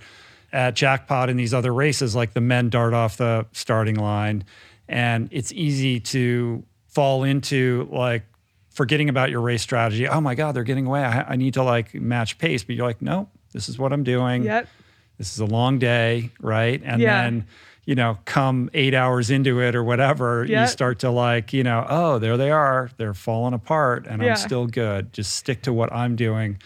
at Jackpot and these other races, like the men dart off the starting line. And it's easy to fall into like forgetting about your race strategy. Oh my God, they're getting away. I, I need to like match pace. But you're like, no, this is what I'm doing Yep. this is a long day, right? And Yeah. then, you know, come eight hours into it or whatever, Yeah. you start to like, you know, oh, there they are. They're falling apart and Yeah. I'm still good. Just stick to what I'm doing.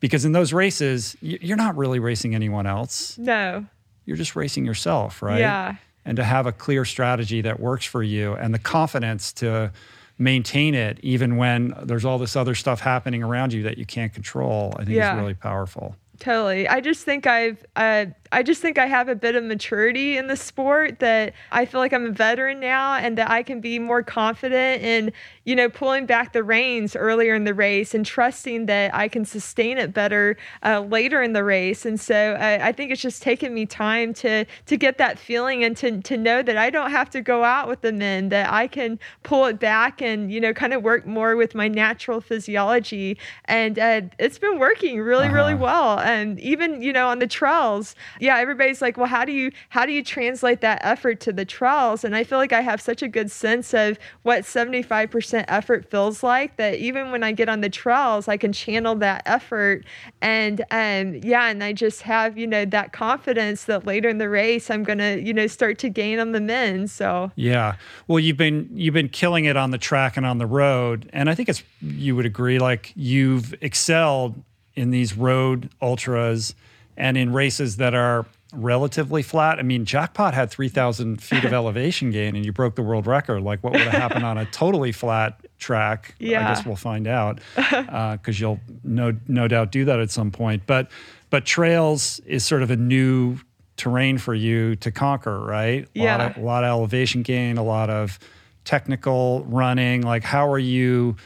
Because in those races, you're not really racing anyone else. No. You're just racing yourself, right? Yeah. And to have a clear strategy that works for you and the confidence to maintain it even when there's all this other stuff happening around you that you can't control, I think Yeah. is really powerful. Totally. I just think I've, uh, I just think I have a bit of maturity in the sport that I feel like I'm a veteran now and that I can be more confident in, you know, pulling back the reins earlier in the race and trusting that I can sustain it better uh, later in the race. And so uh, I think it's just taken me time to, to get that feeling and to, to know that I don't have to go out with the men, that I can pull it back and, you know, kind of work more with my natural physiology. And uh, it's been working really, really Uh-huh. well. And even, you know, on the trails, yeah, everybody's like, well, how do you how do you translate that effort to the trails? And I feel like I have such a good sense of what 75% effort feels like that even when I get on the trails, I can channel that effort. And um, yeah, and I just have, you know, that confidence that later in the race I'm gonna, you know, start to gain on the men. So Yeah. Well, you've been you've been killing it on the track and on the road, and I think it's you would agree like you've excelled in these road ultras and in races that are relatively flat. I mean, Jackpot had 3,000 (laughs) feet of elevation gain and you broke the world record. Like, what would have happened on a (laughs) totally flat track? Yeah. I guess we'll find out (laughs) uh, because you'll no, no doubt do that at some point. But, but trails is sort of a new terrain for you to conquer, right? A lot Yeah. of, a lot of elevation gain, a lot of technical running. Like, how are you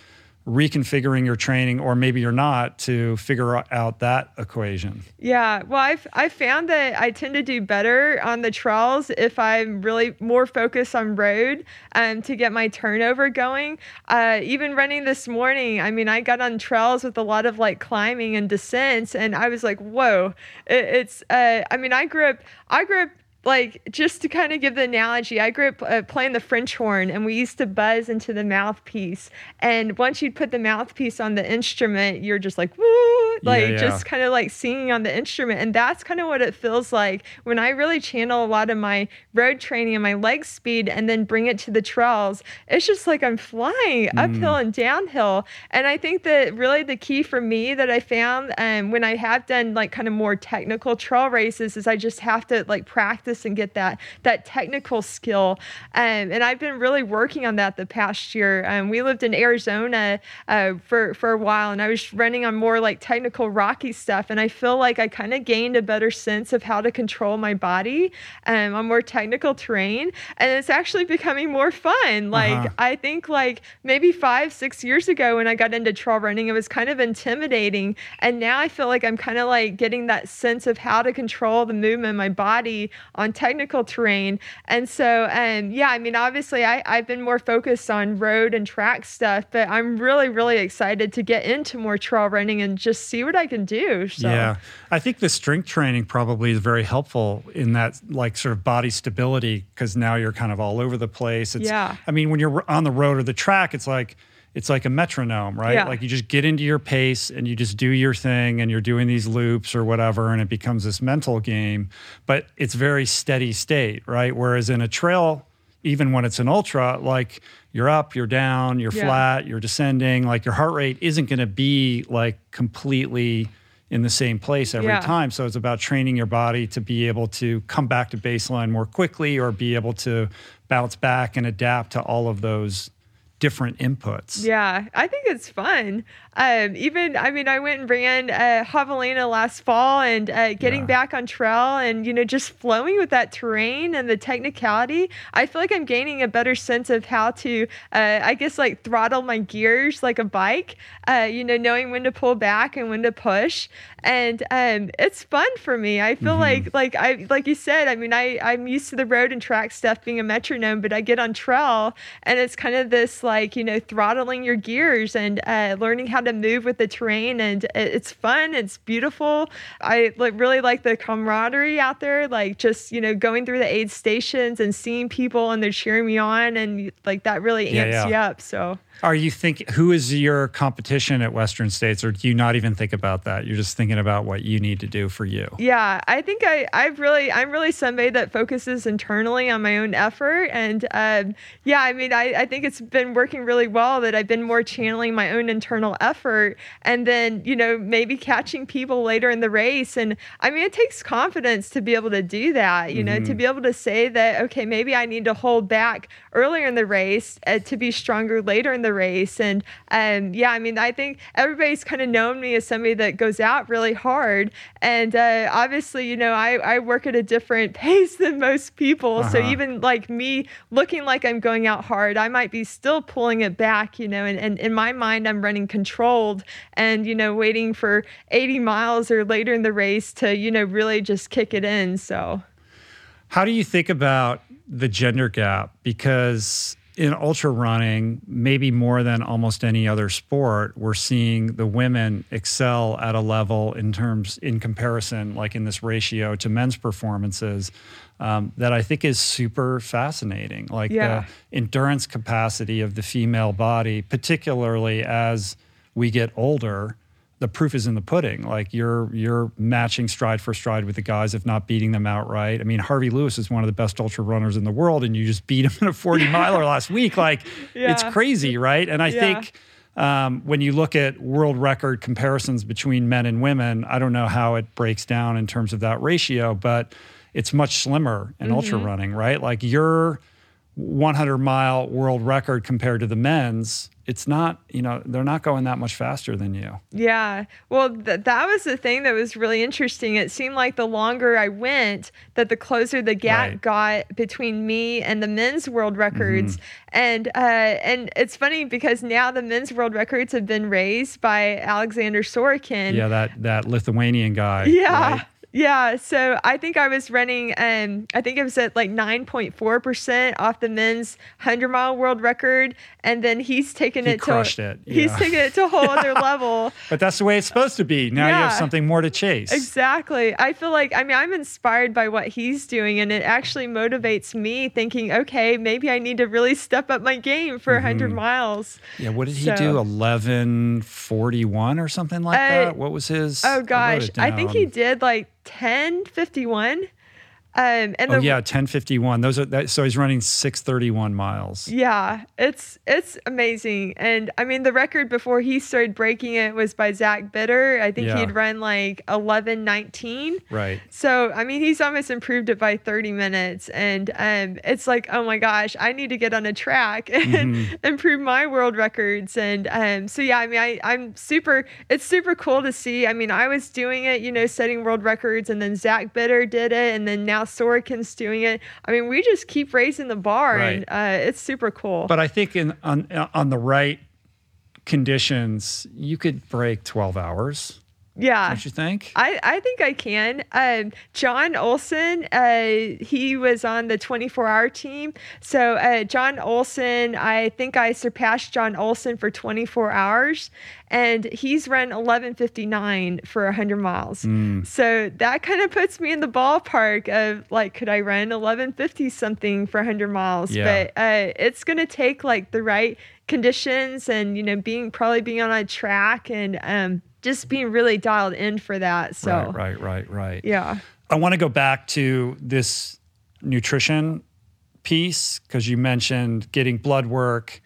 reconfiguring your training, or maybe you're not, to figure out that equation? Yeah, well, I've I found that I tend to do better on the trails if I'm really more focused on road um, to get my turnover going. Uh, even running this morning, I mean, I got on trails with a lot of like climbing and descents, and I was like, whoa, it, it's. Uh, I mean, I grew up. I grew up like just to kind of give the analogy i grew up uh, playing the french horn and we used to buzz into the mouthpiece. And once you'd put the mouthpiece on the instrument you're just like woo! Like Yeah, yeah. just kind of like singing on the instrument. And that's kind of what it feels like when i really channel a lot of my road training and my leg speed and then bring it to the trails. It's just like i'm flying uphill and downhill. And i think that really the key for me that i found um, when i have done like kind of more technical trail races is i just have to like practice and get that that technical skill um, and i've been really working on that the past year um, we lived in arizona uh, for for a while and i was running on more like technical rocky stuff and i feel like i kind of gained a better sense of how to control my body um, on more technical terrain and it's actually becoming more fun like Uh-huh. I think like maybe five, six years ago when I got into trail running, it was kind of intimidating. And now I feel like I'm kind of like getting that sense of how to control the movement of my body on technical terrain. And so, um, yeah, I mean, obviously I, I've been more focused on road and track stuff, but I'm really, really excited to get into more trail running and just see what I can do. So, Yeah. I think the strength training probably is very helpful in that like sort of body stability because now you're kind of all over the place. It's, Yeah. I mean, when you're on the road or the track, it's like it's like a metronome, right? Yeah. Like you just get into your pace and you just do your thing and you're doing these loops or whatever and it becomes this mental game, but it's very steady state, right? Whereas in a trail even when it's an ultra, like you're up, you're down, you're Yeah. flat, you're descending, like your heart rate isn't going to be like completely in the same place every Yeah. time. So it's about training your body to be able to come back to baseline more quickly or be able to bounce back and adapt to all of those different inputs. Yeah, I think it's fun. Um, even, I mean, I went and ran uh, Javelina last fall and uh, getting Yeah. back on trail and, you know, just flowing with that terrain and the technicality. I feel like I'm gaining a better sense of how to, uh, I guess, like throttle my gears like a bike, uh, you know, knowing when to pull back and when to push. And um, it's fun for me. I feel like, like I, like you said, I mean, I, I'm used to the road and track stuff being a metronome, but I get on trail and it's kind of this like, you know, throttling your gears and uh, learning how to move with the terrain. And it's fun. It's beautiful. I like really like the camaraderie out there, like just, you know, going through the aid stations and seeing people and they're cheering me on. And like that really Yeah, amps yeah. you up. So. Are you think who is your competition at Western States or do you not even think about that? You're just thinking about what you need to do for you. Yeah, I think I, I've really, I'm really somebody that focuses internally on my own effort. And um, yeah, I mean, I, I think it's been working really well that I've been more channeling my own internal effort and then, you know, maybe catching people later in the race. And I mean, it takes confidence to be able to do that, you know, to be able to say that, okay, maybe I need to hold back earlier in the race uh, to be stronger later in the race. And um, yeah, I mean, I think everybody's kind of known me as somebody that goes out really hard. And uh, obviously, you know, I, I work at a different (laughs) pace than most people. So Uh-huh. even like me looking like I'm going out hard, I might be still pulling it back, you know, and, and in my mind, I'm running controlled and, you know, waiting for 80 miles or later in the race to, you know, really just kick it in. So. How do you think about the gender gap? Because in ultra running, maybe more than almost any other sport, we're seeing the women excel at a level in terms, in comparison, like in this ratio to men's performances, um, that I think is super fascinating. Like Yeah. the endurance capacity of the female body, particularly as we get older the proof is in the pudding. Like you're you're matching stride for stride with the guys, if not beating them outright. I mean, Harvey Lewis is one of the best ultra runners in the world, and you just beat him in a 40 (laughs) miler last week. Like it's crazy, right? And I Yeah. think um, when you look at world record comparisons between men and women, I don't know how it breaks down in terms of that ratio, but it's much slimmer in ultra Mm-hmm. running, right? Like you're 100 mile world record compared to the men's, it's not, you know, they're not going that much faster than you. Yeah. Well, th- that was the thing that was really interesting. It seemed like the longer I went, that the closer the gap Right. got between me and the men's world records. Mm-hmm. And uh, and it's funny because now the men's world records have been raised by Alexander Sorokin. yeah, that that Lithuanian guy. Yeah. right? Yeah. So I think I was running, um, I think it was at like 9.4% off the men's 100 mile world record. And then he's taken He it crushed to, it, he's taken it to a whole other (laughs) level. But that's the way it's supposed to be. Now you have something more to chase. Exactly. I feel like, I mean, I'm inspired by what he's doing, and it actually motivates me thinking, okay, maybe I need to really step up my game for 100 Mm-hmm. miles. Yeah, what did he So- do? 1141 or something like Uh, that? What was his? Oh gosh, it I think he did like 1051. Um, and Oh the, yeah, 1051. Those are that, so he's running 631 miles. Yeah, it's it's amazing. And I mean the record before he started breaking it was by Zach Bitter. I think Yeah. he'd run like eleven nineteen. Right. So I mean he's almost improved it by 30 minutes. And um it's like, oh my gosh, I need to get on a track (laughs) and Mm-hmm. improve my world records. And um so yeah, I mean I, I'm super it's super cool to see. I mean, I was doing it, you know, setting world records and then Zach Bitter did it and then now Sorokin's doing it. I mean, we just keep raising the bar and uh, it's super cool. But I think in on on the right conditions, you could break 12 hours. Yeah. Don't you think? I, I think I can. Um, Jon Olsen, uh, he was on the 24 hour team. So, uh, Jon Olsen, I think I surpassed Jon Olsen for 24 hours, and he's run 1159 for 100 miles. So, that kind of puts me in the ballpark of like, could I run 1150 something for 100 miles? Yeah. But uh, it's going to take like the right conditions and, you know, being probably being on a track and, um, just being really dialed in for that. So, right, right, right, right. yeah. I want to go back to this nutrition piece because you mentioned getting blood work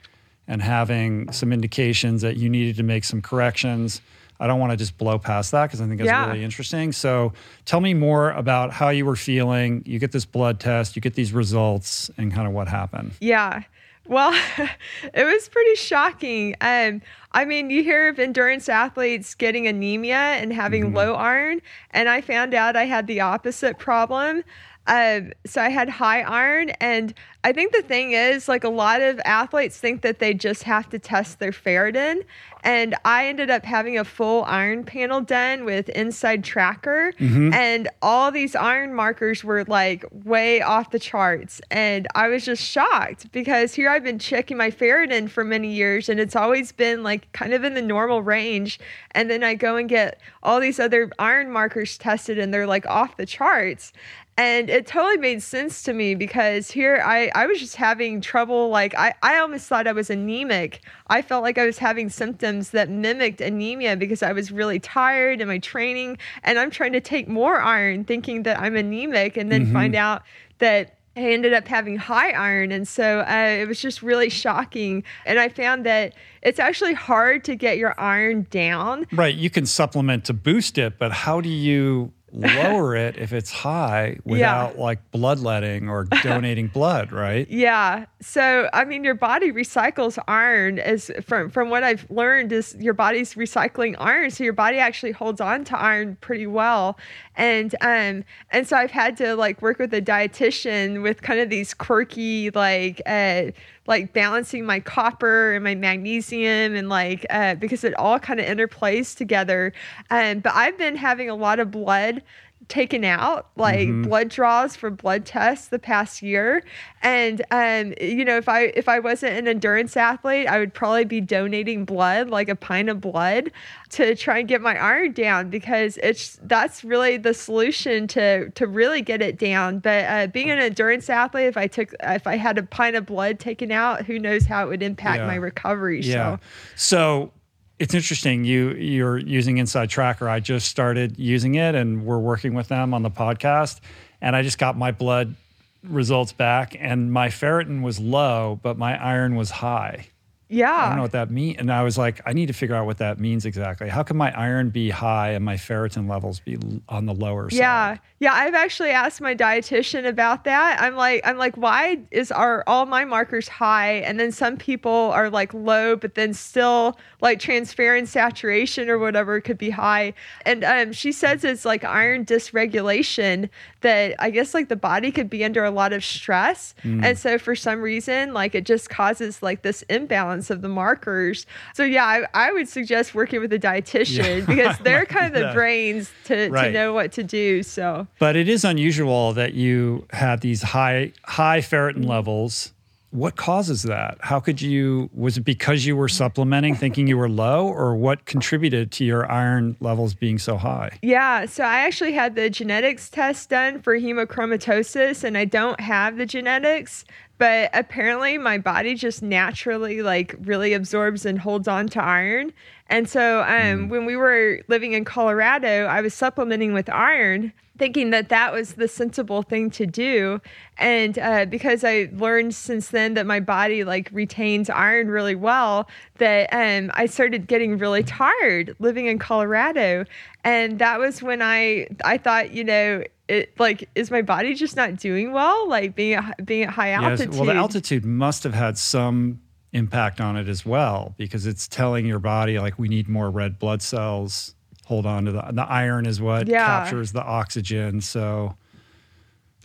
and having some indications that you needed to make some corrections. I don't want to just blow past that because I think it's Yeah. really interesting. So tell me more about how you were feeling. You get this blood test, you get these results, and kind of what happened. Yeah. Well, (laughs) it was pretty shocking. Um, I mean, you hear of endurance athletes getting anemia and having low iron, and I found out I had the opposite problem. Um, so I had high iron, and I think the thing is, like a lot of athletes think that they just have to test their ferritin, and I ended up having a full iron panel done with Inside Tracker, and all these iron markers were like way off the charts, and I was just shocked because here I've been checking my ferritin for many years, and it's always been like kind of in the normal range, and then I go and get all these other iron markers tested, and they're like off the charts and it totally made sense to me because here I, I was just having trouble like I, I almost thought i was anemic i felt like i was having symptoms that mimicked anemia because i was really tired in my training and i'm trying to take more iron thinking that i'm anemic and then find out that I ended up having high iron. And so uh, it was just really shocking. And I found that it's actually hard to get your iron down. Right. You can supplement to boost it, but how do you lower it if it's high (laughs) without like bloodletting or (laughs) donating blood, right? Yeah. So I mean your body recycles iron as from from what I've learned is your body's recycling iron. So your body actually holds on to iron pretty well. And um and so I've had to like work with a dietitian with kind of these quirky like uh like balancing my copper and my magnesium and like uh because it all kind of interplays together. Um but I've been having a lot of blood taken out like blood draws for blood tests the past year and um you know if i if i wasn't an endurance athlete i would probably be donating blood like a pint of blood to try and get my iron down because it's that's really the solution to to really get it down but uh, being an endurance athlete if i took if i had a pint of blood taken out who knows how it would impact Yeah. my recovery Yeah. so So it's interesting. You you're using Inside Tracker. I just started using it, and we're working with them on the podcast. And I just got my blood results back, and my ferritin was low, but my iron was high. Yeah. I don't know what that means. And I was like, I need to figure out what that means exactly. How can my iron be high and my ferritin levels be on the lower side? Yeah. Yeah, I've actually asked my dietitian about that. I'm like I'm like why is are all my markers high and then some people are like low but then still like transferrin saturation or whatever could be high. And um she says it's like iron dysregulation that I guess like the body could be under a lot of stress mm. and so for some reason like it just causes like this imbalance of the markers. So yeah, I, I would suggest working with a dietitian Yeah. (laughs) because they're kind of the brains to, to know what to do. So But it is unusual that you have these high high ferritin levels. What causes that? How could you was it because you were supplementing thinking you were low or what contributed to your iron levels being so high? Yeah, so I actually had the genetics test done for hemochromatosis, and I don't have the genetics, but apparently my body just naturally like really absorbs and holds on to iron. And so um, when we were living in Colorado, I was supplementing with iron, thinking that that was the sensible thing to do. And uh, because I learned since then that my body like retains iron really well, that um, I started getting really tired living in Colorado. And that was when I I thought, you know, it like is my body just not doing well, like being at, being at high altitude. Yes. Well, the altitude must have had some impact on it as well because it's telling your body like we need more red blood cells. Hold on to the the iron is what Yeah. captures the oxygen. So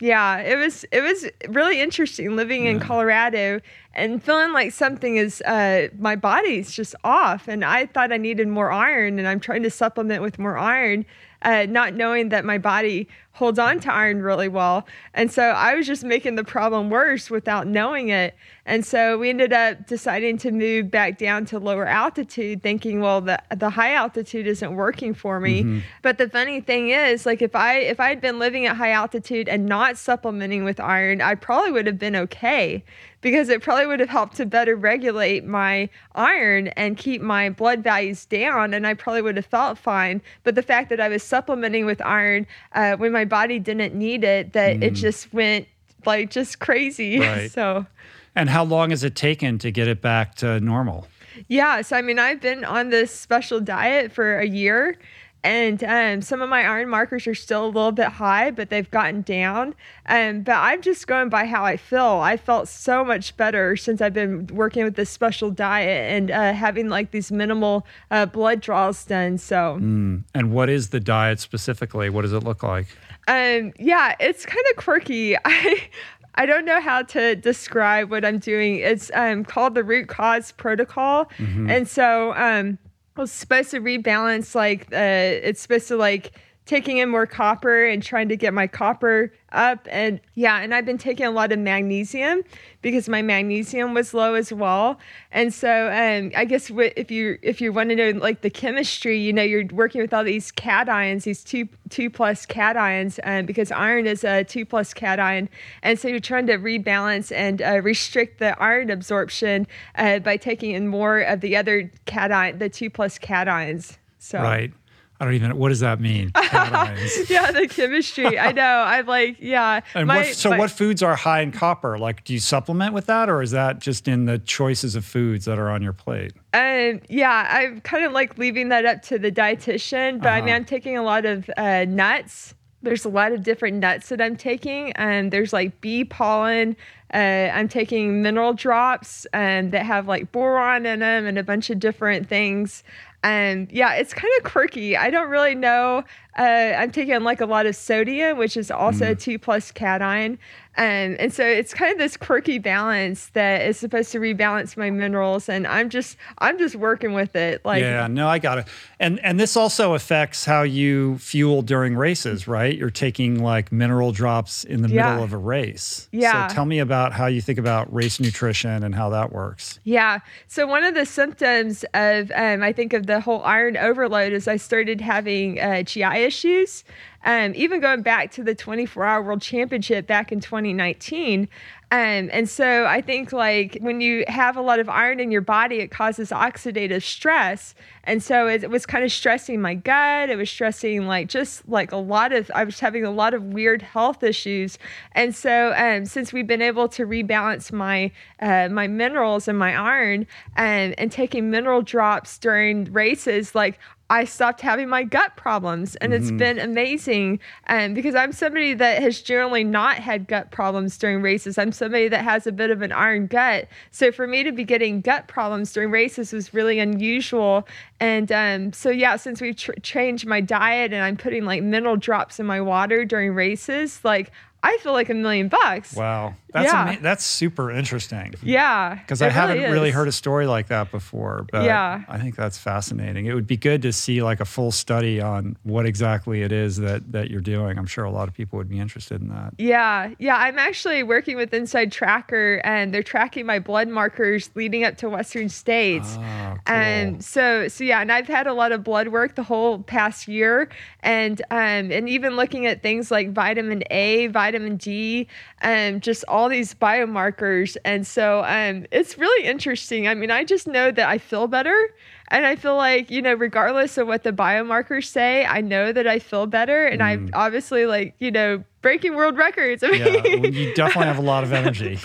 Yeah, it was it was really interesting living in Colorado and feeling like something is uh my body's just off and I thought I needed more iron and I'm trying to supplement with more iron uh not knowing that my body holds on to iron really well. And so I was just making the problem worse without knowing it. And so we ended up deciding to move back down to lower altitude thinking well the the high altitude isn't working for me. But the funny thing is like if I if I had been living at high altitude and not supplementing with iron, I probably would have been okay because it probably would have helped to better regulate my iron and keep my blood values down and I probably would have felt fine. But the fact that I was supplementing with iron uh, when my body didn't need it, that it just went like just crazy. (laughs) Right. so and how long has it taken to get it back to normal? Yeah, so I mean, I've been on this special diet for a year, and um, some of my iron markers are still a little bit high, but they've gotten down. Um, but I'm just going by how I feel. I felt so much better since I've been working with this special diet and uh, having like these minimal uh, blood draws done. So. And what is the diet specifically? What does it look like? Um, yeah, it's kind of quirky. (laughs) I I don't know how to describe what I'm doing. It's um, called the root cause protocol, and so um, I was supposed to rebalance. Like uh, it's supposed to like taking in more copper and trying to get my copper up, and yeah, and I've been taking a lot of magnesium because my magnesium was low as well. And so um, I guess if you if you want to know like the chemistry, you know, you're working with all these cations, these two two plus cations, um, because iron is a two plus cation, and so you're trying to rebalance and uh, restrict the iron absorption uh, by taking in more of the other cation, the two plus cations. So Right. I don't even. know What does that mean? (laughs) Yeah, the chemistry. I know. I'm like, yeah. (laughs) And my- what, so, my- what foods are high in copper? Like, do you supplement with that, or is that just in the choices of foods that are on your plate? Um, yeah, I'm kind of like leaving that up to the dietitian, but I mean, Uh-huh. I'm taking a lot of uh, nuts. There's a lot of different nuts that I'm taking, and there's like bee pollen. Uh, I'm taking mineral drops um, that have like boron in them and a bunch of different things. And yeah, it's kind of quirky. I don't really know. Uh, I'm taking like a lot of sodium, which is also Mm. a two plus cation. Um, and so it's kind of this quirky balance that is supposed to rebalance my minerals. And I'm just, I'm just working with it. Like, yeah, no, I got it. And and this also affects how you fuel during races, right? You're taking like mineral drops in the Yeah. middle of a race. Yeah. So tell me about how you think about race nutrition and how that works. Yeah. So one of the symptoms of, um, I think, of the whole iron overload is I started having uh, GI issues. Um, even going back to the 24 hour world championship back in 2019. Um, and so I think like when you have a lot of iron in your body, it causes oxidative stress. And so it, it, was kind of stressing my gut. It was stressing like just like a lot of, I was having a lot of weird health issues. And so um, since we've been able to rebalance my, uh, my minerals and my iron and, um, and taking mineral drops during races, like I stopped having my gut problems. And mm-hmm. it's been amazing um, because I'm somebody that has generally not had gut problems during races. I'm somebody that has a bit of an iron gut. So for me to be getting gut problems during races was really unusual. And um, so, yeah, since we've tr- changed my diet and I'm putting like mineral drops in my water during races, like I feel like a million bucks. Wow. That's yeah. Ama- that's super interesting. Yeah. Because I haven't really, really heard a story like that before. But yeah. I think that's fascinating. It would be good to see like a full study on what exactly it is that that you're doing. I'm sure a lot of people would be interested in that. Yeah. Yeah. I'm actually working with Inside Tracker and they're tracking my blood markers leading up to Western States. Oh, cool. And so so yeah, and I've had a lot of blood work the whole past year and um and even looking at things like vitamin A, vitamin D, and um, just all all these biomarkers. And so um, it's really interesting. I mean, I just know that I feel better. And I feel like, you know, regardless of what the biomarkers say, I know that I feel better. And mm. I obviously, like, you know, breaking world records. I mean, yeah, well, you definitely have a lot of (laughs) energy.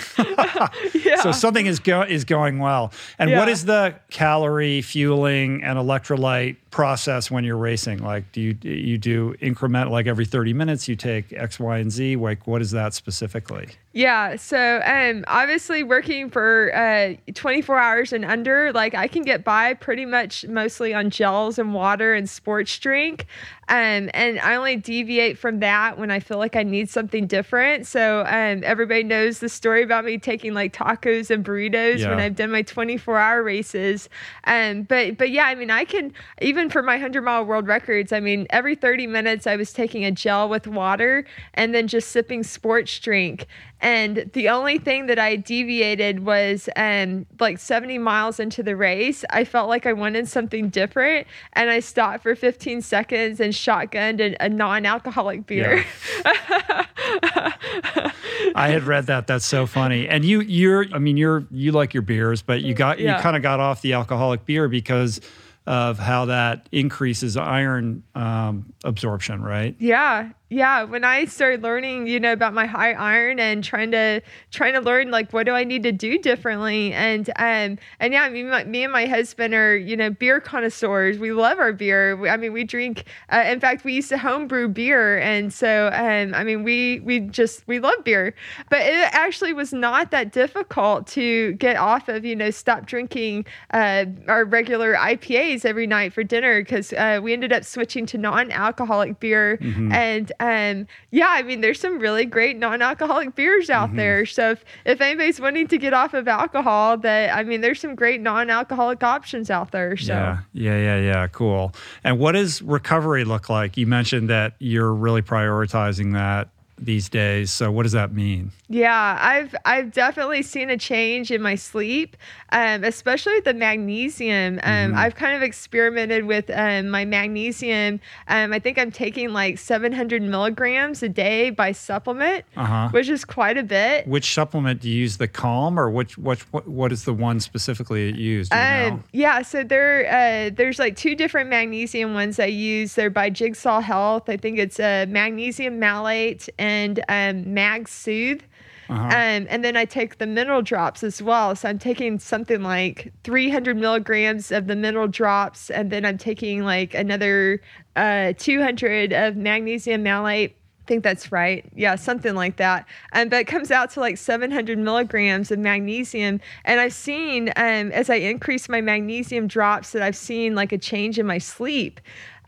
yeah. So something is go- is going well. And yeah. what is the calorie fueling and electrolyte process when you're racing? Like, do you you do increment like every 30 minutes? You take X, Y, and Z. Like, what is that specifically? Yeah. So, um, obviously, working for uh, 24 hours and under, like I can get by pretty much mostly on gels and water and sports drink. Um, and I only deviate from that when I feel like I need something different. So um, everybody knows the story about me taking like tacos and burritos yeah. when I've done my 24 hour races. Um, but but yeah, I mean, I can even for my 100 mile world records. I mean, every 30 minutes I was taking a gel with water and then just sipping sports drink. And the only thing that I deviated was um, like 70 miles into the race. I felt like I wanted something different. And I stopped for 15 seconds and shotgunned a, a non alcoholic beer. Yeah. (laughs) I had read that. That's so funny. And you, you're, I mean, you're, you like your beers, but you got, yeah. you kind of got off the alcoholic beer because of how that increases iron um, absorption, right? Yeah, yeah when i started learning you know about my high iron and trying to trying to learn like what do i need to do differently? And um and yeah me, my, me and my husband are you know beer connoisseurs. We love our beer. We, i mean we drink uh, in fact we used to homebrew beer. And so um i mean we we just we love beer. But it actually was not that difficult to get off of you know stop drinking uh our regular ipas every night for dinner because uh, we ended up switching to non-alcoholic beer. Mm-hmm. and um, yeah, I mean, there's some really great non-alcoholic beers out mm-hmm. there. So if, if anybody's wanting to get off of alcohol, that I mean, there's some great non-alcoholic options out there. So yeah, yeah, yeah, yeah, cool. And what does recovery look like? You mentioned that you're really prioritizing that these days. So what does that mean? Yeah, I've I've definitely seen a change in my sleep, um, especially with the magnesium. Um, mm-hmm. I've kind of experimented with um, my magnesium. Um, I think I'm taking like 700 milligrams a day by supplement, uh-huh. which is quite a bit. Which supplement do you use? The Calm or which which what, what is the one specifically that you use? You um, yeah, so there uh, there's like two different magnesium ones I use. They're by Jigsaw Health. I think it's a uh, magnesium malate and um, Mag Soothe. Uh-huh. Um, and then I take the mineral drops as well. So I'm taking something like 300 milligrams of the mineral drops, and then I'm taking like another uh, 200 of magnesium malate. I think that's right. Yeah, something like that. Um, but it comes out to like 700 milligrams of magnesium. And I've seen um, as I increase my magnesium drops that I've seen like a change in my sleep.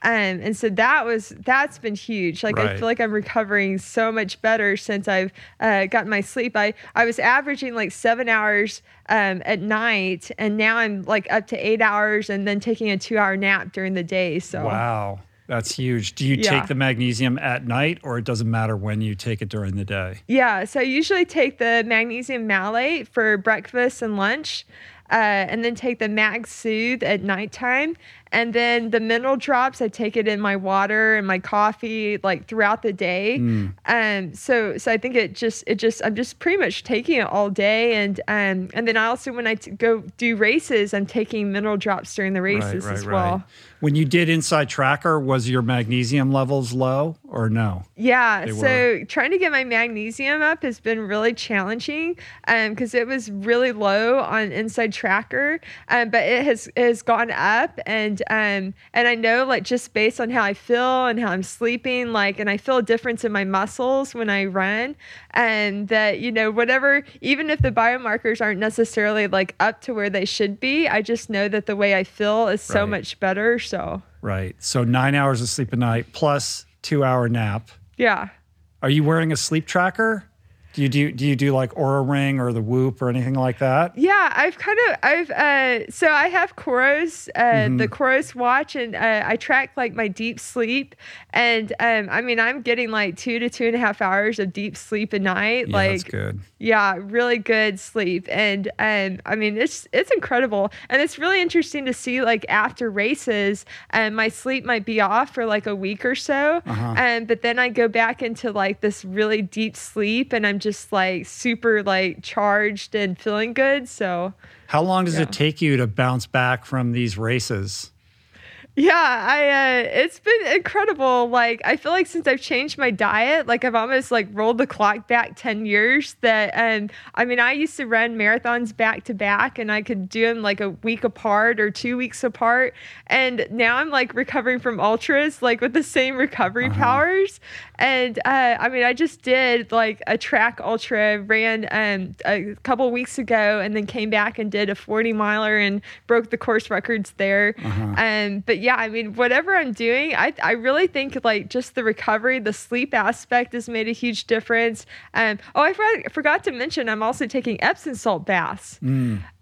Um, and so that was that's been huge. Like right. I feel like I'm recovering so much better since I've uh, gotten my sleep. I I was averaging like seven hours um, at night, and now I'm like up to eight hours, and then taking a two hour nap during the day. So wow. That's huge. Do you yeah. take the magnesium at night or it doesn't matter when you take it during the day? Yeah. So I usually take the magnesium malate for breakfast and lunch. Uh, and then take the Mag Soothe at nighttime. And then the mineral drops, I take it in my water and my coffee like throughout the day. Mm. Um, so so I think it just it just I'm just pretty much taking it all day, and um, and then I also when I t- go do races, I'm taking mineral drops during the races as well. When you did Inside Tracker, was your magnesium levels low or no? Yeah, They so were. trying to get my magnesium up has been really challenging because it was really low on Inside Tracker, um, but it has it has gone up, and um, and I know like just based on how I feel and how I'm sleeping, like, and I feel a difference in my muscles when I run, and that you know whatever, even if the biomarkers aren't necessarily like up to where they should be, I just know that the way I feel is so Right. much better. So Right. So nine hours of sleep a night plus two hour nap. yeah. Are you wearing a sleep tracker? Do you do do you do like Oura Ring or the Whoop or anything like that? Yeah, I've kind of I've uh so I have Coros, uh Mm-hmm. the Coros watch and uh, I track like my deep sleep and um I mean I'm getting like two to two and a half hours of deep sleep a night. Yeah, like that's good. yeah, really good sleep. And um I mean it's it's incredible. And it's really interesting to see like after races, um my sleep might be off for like a week or so. Uh-huh. Um but then I go back into like this really deep sleep and I'm just like super like charged and feeling good. So How long does Yeah. it take you to bounce back from these races? Yeah, I uh it's been incredible. Like I feel like since I've changed my diet, like I've almost like rolled the clock back 10 years that um I mean I used to run marathons back to back and I could do them like a week apart or 2 weeks apart and now I'm like recovering from ultras like with the same recovery powers and uh I mean I just did like a track ultra ran um a couple weeks ago and then came back and did a 40 miler and broke the course records there. Um, but yeah, I mean, whatever I'm doing, I, I really think like just the recovery, the sleep aspect has made a huge difference. Um, oh, I forgot, forgot to mention, I'm also taking Epsom salt baths.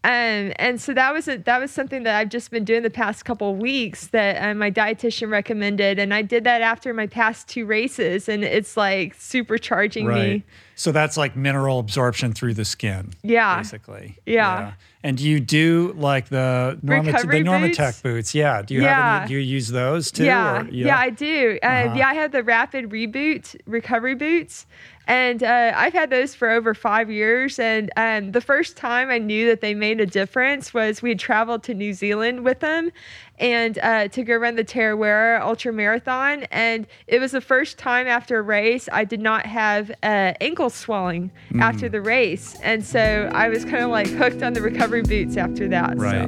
Um, and so that was a, that was something that I've just been doing the past couple weeks that uh, my dietitian recommended, and I did that after my past two races, and it's like supercharging Right. me. So that's like mineral absorption through the skin. Yeah. Basically. Yeah. And do you do like the Norma, Recovery the Normatec boots? boots? Yeah. Do you have any, do you use those too? Yeah, or- yeah, I do. Uh, Uh-huh. Yeah, I have the Rapid Reboot recovery boots, and uh, I've had those for over five years. And um, the first time I knew that they made a difference was we had traveled to New Zealand with them, and uh, to go run the Tarawera Ultra Marathon. And it was the first time after a race I did not have uh, ankle swelling Hmm. after the race, and so I was kind of like hooked on the recovery boots after that. so. Right,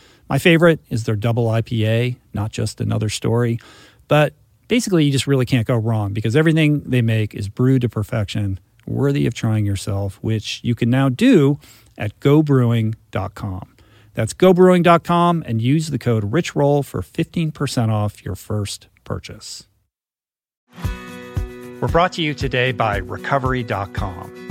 My favorite is their double IPA, not just another story, but basically, you just really can't go wrong because everything they make is brewed to perfection, worthy of trying yourself, which you can now do at gobrewing.com. That's gobrewing.com and use the code RichRoll for 15% off your first purchase. We're brought to you today by Recovery.com.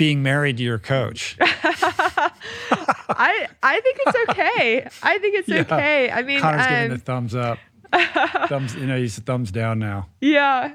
being married to your coach? (laughs) I I think it's okay. I think it's (laughs) Yeah. okay. I mean, Conor's um, giving the thumbs up. (laughs) thumbs, you know, he's thumbs down now. yeah,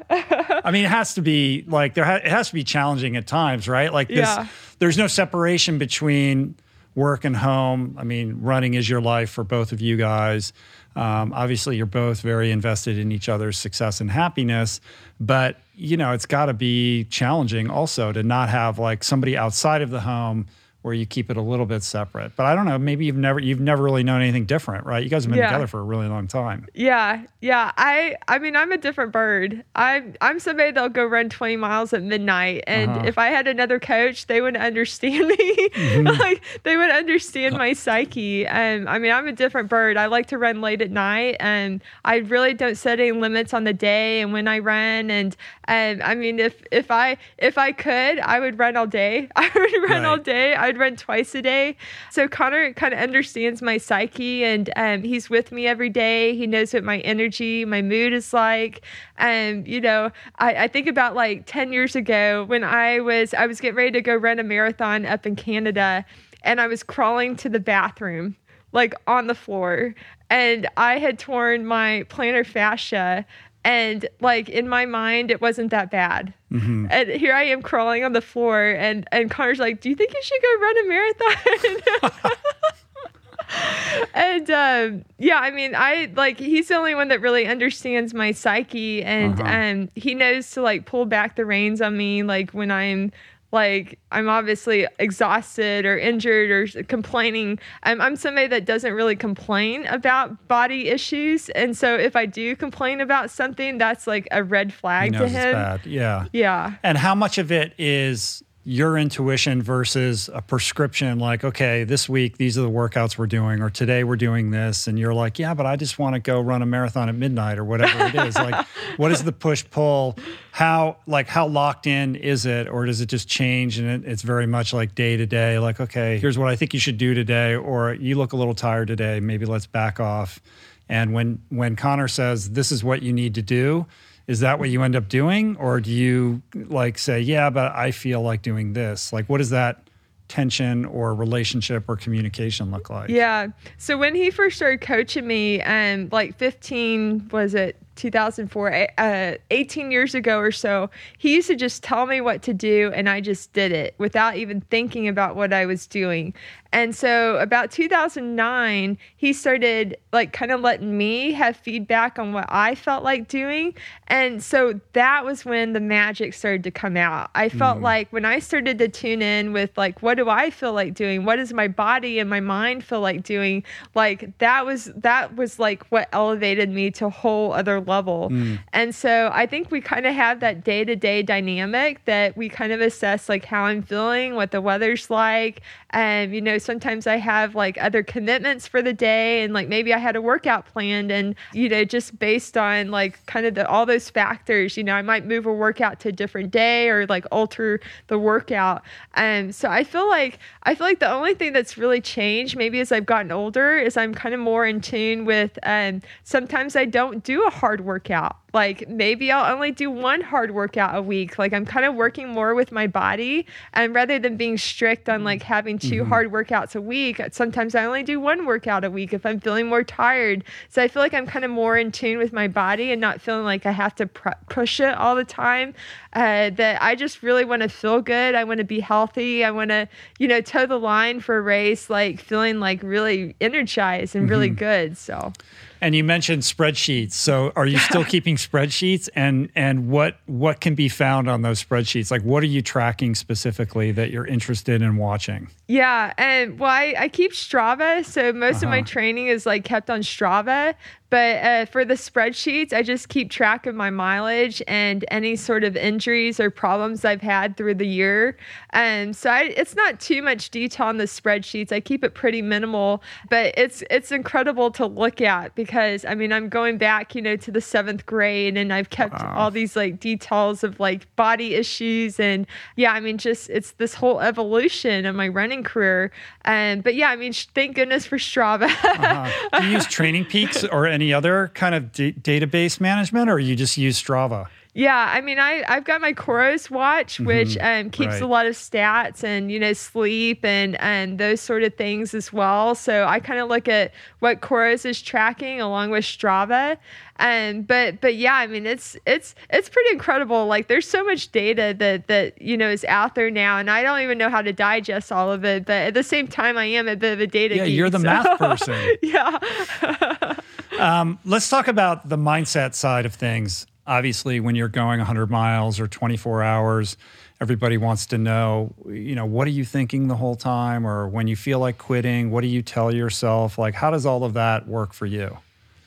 I mean, it has to be like there. Ha- it has to be challenging at times, right? Like this. Yeah. There's no separation between work and home. I mean, running is your life for both of you guys. Um, obviously, you're both very invested in each other's success and happiness, but you know, it's got to be challenging also to not have like somebody outside of the home where you keep it a little bit separate. But I don't know. Maybe you've never you've never really known anything different, right? You guys have been Yeah. together for a really long time. yeah, yeah. I I mean, I'm a different bird. I'm I'm somebody that'll go run 20 miles at midnight, and Uh-huh. if I had another coach, they would understand (laughs) me. Mm-hmm. like they would understand my psyche. And I mean, I'm a different bird. I like to run late at night, and I really don't set any limits on the day and when I run. And and I mean, if if I if I could, I would run all day. (laughs) I would run all day. I'd run twice a day. So Conor kind of understands my psyche, and um, he's with me every day. He knows what my energy, my mood is like. And you know, I, I think about like ten years ago when I was I was getting ready to go run a marathon up in Canada, and I was crawling to the bathroom like on the floor, and I had torn my plantar fascia. And like in my mind, it wasn't that bad. Mm-hmm. And here I am crawling on the floor, and and Conor's like, "Do you think you should go run a marathon?" (laughs) and um, yeah, I mean, I like he's the only one that really understands my psyche, and Uh-huh. um, he knows to like pull back the reins on me, like when I'm like I'm obviously exhausted or injured or complaining. I'm, I'm somebody that doesn't really complain about body issues, and so if I do complain about something, that's like a red He flag knows to it's him. bad. Yeah. Yeah. And how much of it is your intuition versus a prescription like okay this week these are the workouts we're doing or today we're doing this and you're like yeah but i just want to go run a marathon at midnight or whatever it is. Like (laughs) what is the push pull? How like how locked in is it or does it just change and it, it's very much like day to day like okay here's what i think you should do today or you look a little tired today maybe let's back off. And when when conor says this is what you need to do is that what you end up doing? Or do you like say yeah but i feel like doing this. Like what does that tension or relationship or communication look like? Yeah. So when he first started coaching me um like 15 was it 2004, uh, 18 years ago or so, he used to just tell me what to do and I just did it without even thinking about what I was doing. And so about 2009, he started like kind of letting me have feedback on what I felt like doing. And so that was when the magic started to come out. I felt mm. like when I started to tune in with like, what do I feel like doing? What does my body and my mind feel like doing? Like that was, that was like what elevated me to a whole other level. Mm. And so I think we kind of have that day to day dynamic that we kind of assess like how I'm feeling, what the weather's like. And, you know, sometimes I have like other commitments for the day and like maybe I had a workout planned and, you know, just based on like kind of the, all those factors, you know, I might move a workout to a different day or like alter the workout. And so I feel like, I feel like the only thing that's really changed maybe as I've gotten older is I'm kind of more in tune with, um, sometimes I don't do a hard workout like maybe I'll only do one hard workout a week. Like I'm kind of working more with my body and rather than being strict on like having 2 mm-hmm. hard workouts a week, sometimes I only do one workout a week if I'm feeling more tired. So I feel like I'm kind of more in tune with my body and not feeling like I have to pr- push it all the time. Uh, that I just really want to feel good. I want to be healthy. I want to, you know, toe the line for a race, like feeling like really energized and mm-hmm. really good. So and you mentioned spreadsheets. So are you still keeping spreadsheets and and what what can be found on those spreadsheets? Like what are you tracking specifically that you're interested in watching? Yeah, and well I, I keep Strava, so most uh-huh. of my uh-huh. training is like kept on Strava. But uh, for the spreadsheets, I just keep track of my mileage and any sort of injuries or problems I've had through the year. And so I, it's not too much detail on the spreadsheets. I keep it pretty minimal, but it's it's incredible to look at because I mean I'm going back, you know, to the seventh grade, and I've kept wow. all these like details of like body issues and yeah, I mean just it's this whole evolution of my running career. And but yeah, I mean thank goodness for Strava. uh-huh. Do you use Training Peaks or (laughs) any other kind of d- database management, or you just use Strava? Yeah, I mean, I I've got my Coros watch, mm-hmm. which um, keeps right. a lot of stats and you know sleep and and those sort of things as well. So I kind of look at what Coros is tracking along with Strava. And um, but but yeah, I mean, it's it's it's pretty incredible. Like there's so much data that that you know is out there now, and I don't even know how to digest all of it. But at the same time, I am a bit of a data. Yeah, geek, you're the so. math (laughs) person. yeah. um, let's talk about the mindset side of things obviously when you're going 100 miles or 24 hours everybody wants to know you know what are you thinking the whole time or when you feel like quitting what do you tell yourself like how does all of that work for you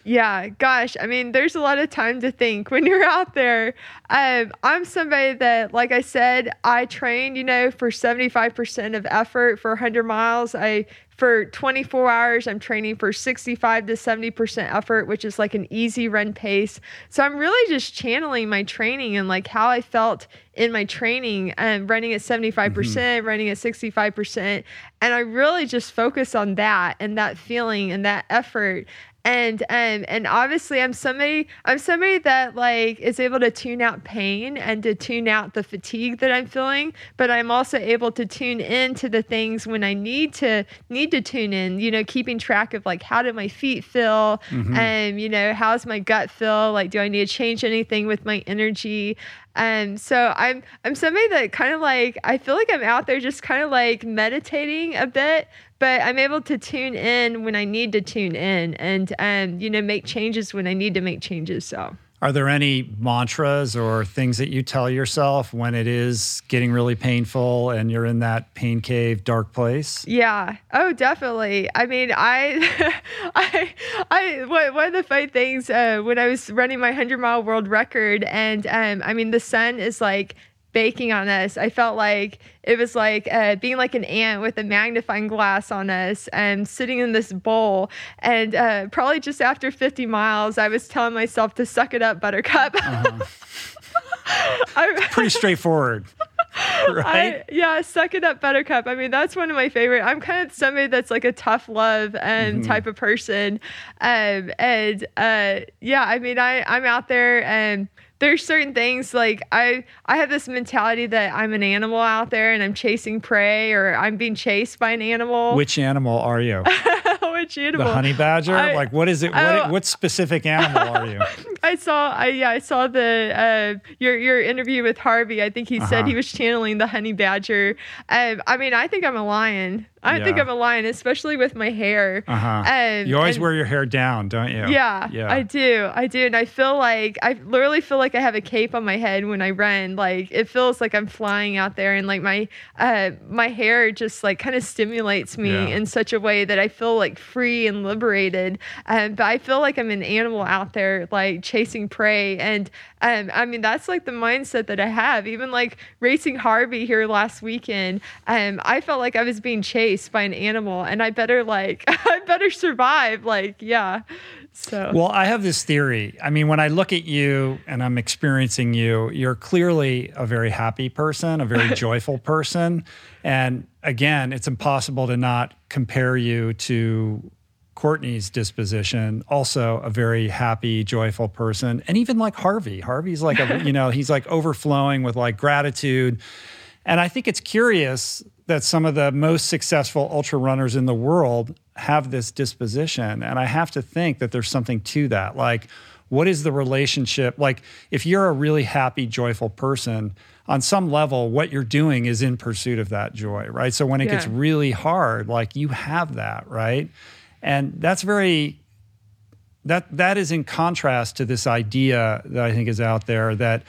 yeah, gosh. I mean, there's a lot of time to think when you're out there. Um, I'm somebody that, like I said, I train, you know, for 75% of effort for 100 miles. I for 24 hours i'm training for 65 to 70% effort which is like an easy run pace. So i'm really just channeling my training and like how i felt in my training and running at 75% mm hmm running at 65% and i really just focus on that and that feeling and that effort and um and obviously i'm somebody i'm somebody that like is able to tune out pain and to tune out the fatigue that i'm feeling but i'm also able to tune in to the things when i need to need to tune in you know keeping track of like how do my feet feel? Mm-hmm. and you know how's my gut feel? Like do i need to change anything with my energy and so I'm I'm somebody that kind of like I feel like I'm out there just kind of like meditating a bit, but I'm able to tune in when I need to tune in and um, you know make changes when I need to make changes. So are there any mantras or things that you tell yourself when it is getting really painful and you're in that pain cave, dark place? Yeah. Oh, definitely. I mean, I, (laughs) I, I, one of the fun things uh, when I was running my hundred mile world record, and um, I mean, the sun is like baking on us. I felt like it was like uh, being like an ant with a magnifying glass on us and sitting in this bowl. And uh, probably just after 50 miles, I was telling myself to suck it up, Buttercup. Uh-huh. (laughs) Pretty straightforward. (laughs) right? I, yeah, suck it up, Buttercup. I mean, that's one of my favorite. I'm kind of somebody that's like a tough love and mm-hmm. type of person, um, and uh, yeah, I mean, I I'm out there and there's certain things like I I have this mentality that I'm an animal out there and I'm chasing prey or I'm being chased by an animal. Which animal are you? (laughs) Which animal? The honey badger? I, like what is it? What, oh, what specific animal are you? (laughs) I saw I yeah, I saw the uh, your your interview with Harvey. I think he uh-huh. said he was channeling the honey badger. Um, I mean, I think I'm a lion. I yeah. think I'm a lion, especially with my hair. Uh-huh. Um, you always and, wear your hair down, don't you? Yeah, yeah, I do. I do, and I feel like I literally feel like I have a cape on my head when I run. Like it feels like I'm flying out there, and like my uh, my hair just like kind of stimulates me yeah. in such a way that I feel like free and liberated. Um, but I feel like I'm an animal out there, like chasing prey, and um, I mean that's like the mindset that I have. Even like racing Harvey here last weekend, um, I felt like I was being chased chased by an animal and I better like (laughs) I better survive. Like, yeah. So Well, I have this theory. I mean, when I look at you and I'm experiencing you, you're clearly a very happy person, a very (laughs) joyful person. And again, it's impossible to not compare you to Courtney's disposition, also a very happy, joyful person. And even like Harvey. Harvey's like a, you (laughs) know, he's like overflowing with like gratitude. And I think it's curious that some of the most successful ultra runners in the world have this disposition. And I have to think that there's something to that. Like, what is the relationship? Like, if you're a really happy, joyful person, on some level, what you're doing is in pursuit of that joy, right? So when it yeah. gets really hard, like you have that, right? And that's very that that is in contrast to this idea that I think is out there that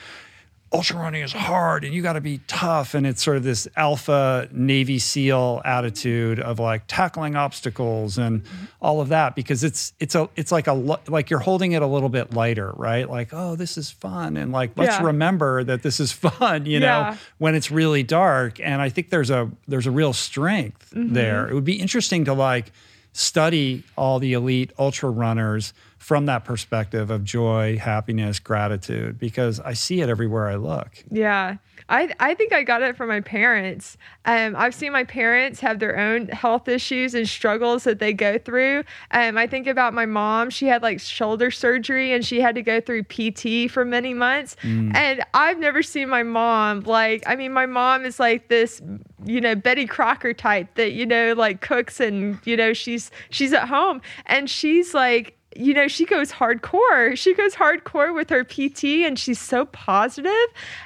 ultra running is hard and you got to be tough and it's sort of this alpha navy seal attitude of like tackling obstacles and all of that because it's it's a it's like a like you're holding it a little bit lighter right like oh this is fun and like let's yeah. remember that this is (laughs) fun you yeah. know when it's really dark and i think there's a there's a real strength mm-hmm. there it would be interesting to like study all the elite ultra runners from that perspective of joy, happiness, gratitude, because I see it everywhere I look. Yeah. I, I think I got it from my parents. Um, I've seen my parents have their own health issues and struggles that they go through. Um, I think about my mom. She had like shoulder surgery and she had to go through PT for many months. Mm. And I've never seen my mom like, I mean, my mom is like this, you know, Betty Crocker type that, you know, like cooks and, you know, she's, she's at home and she's like, you know, she goes hardcore. She goes hardcore with her PT and she's so positive.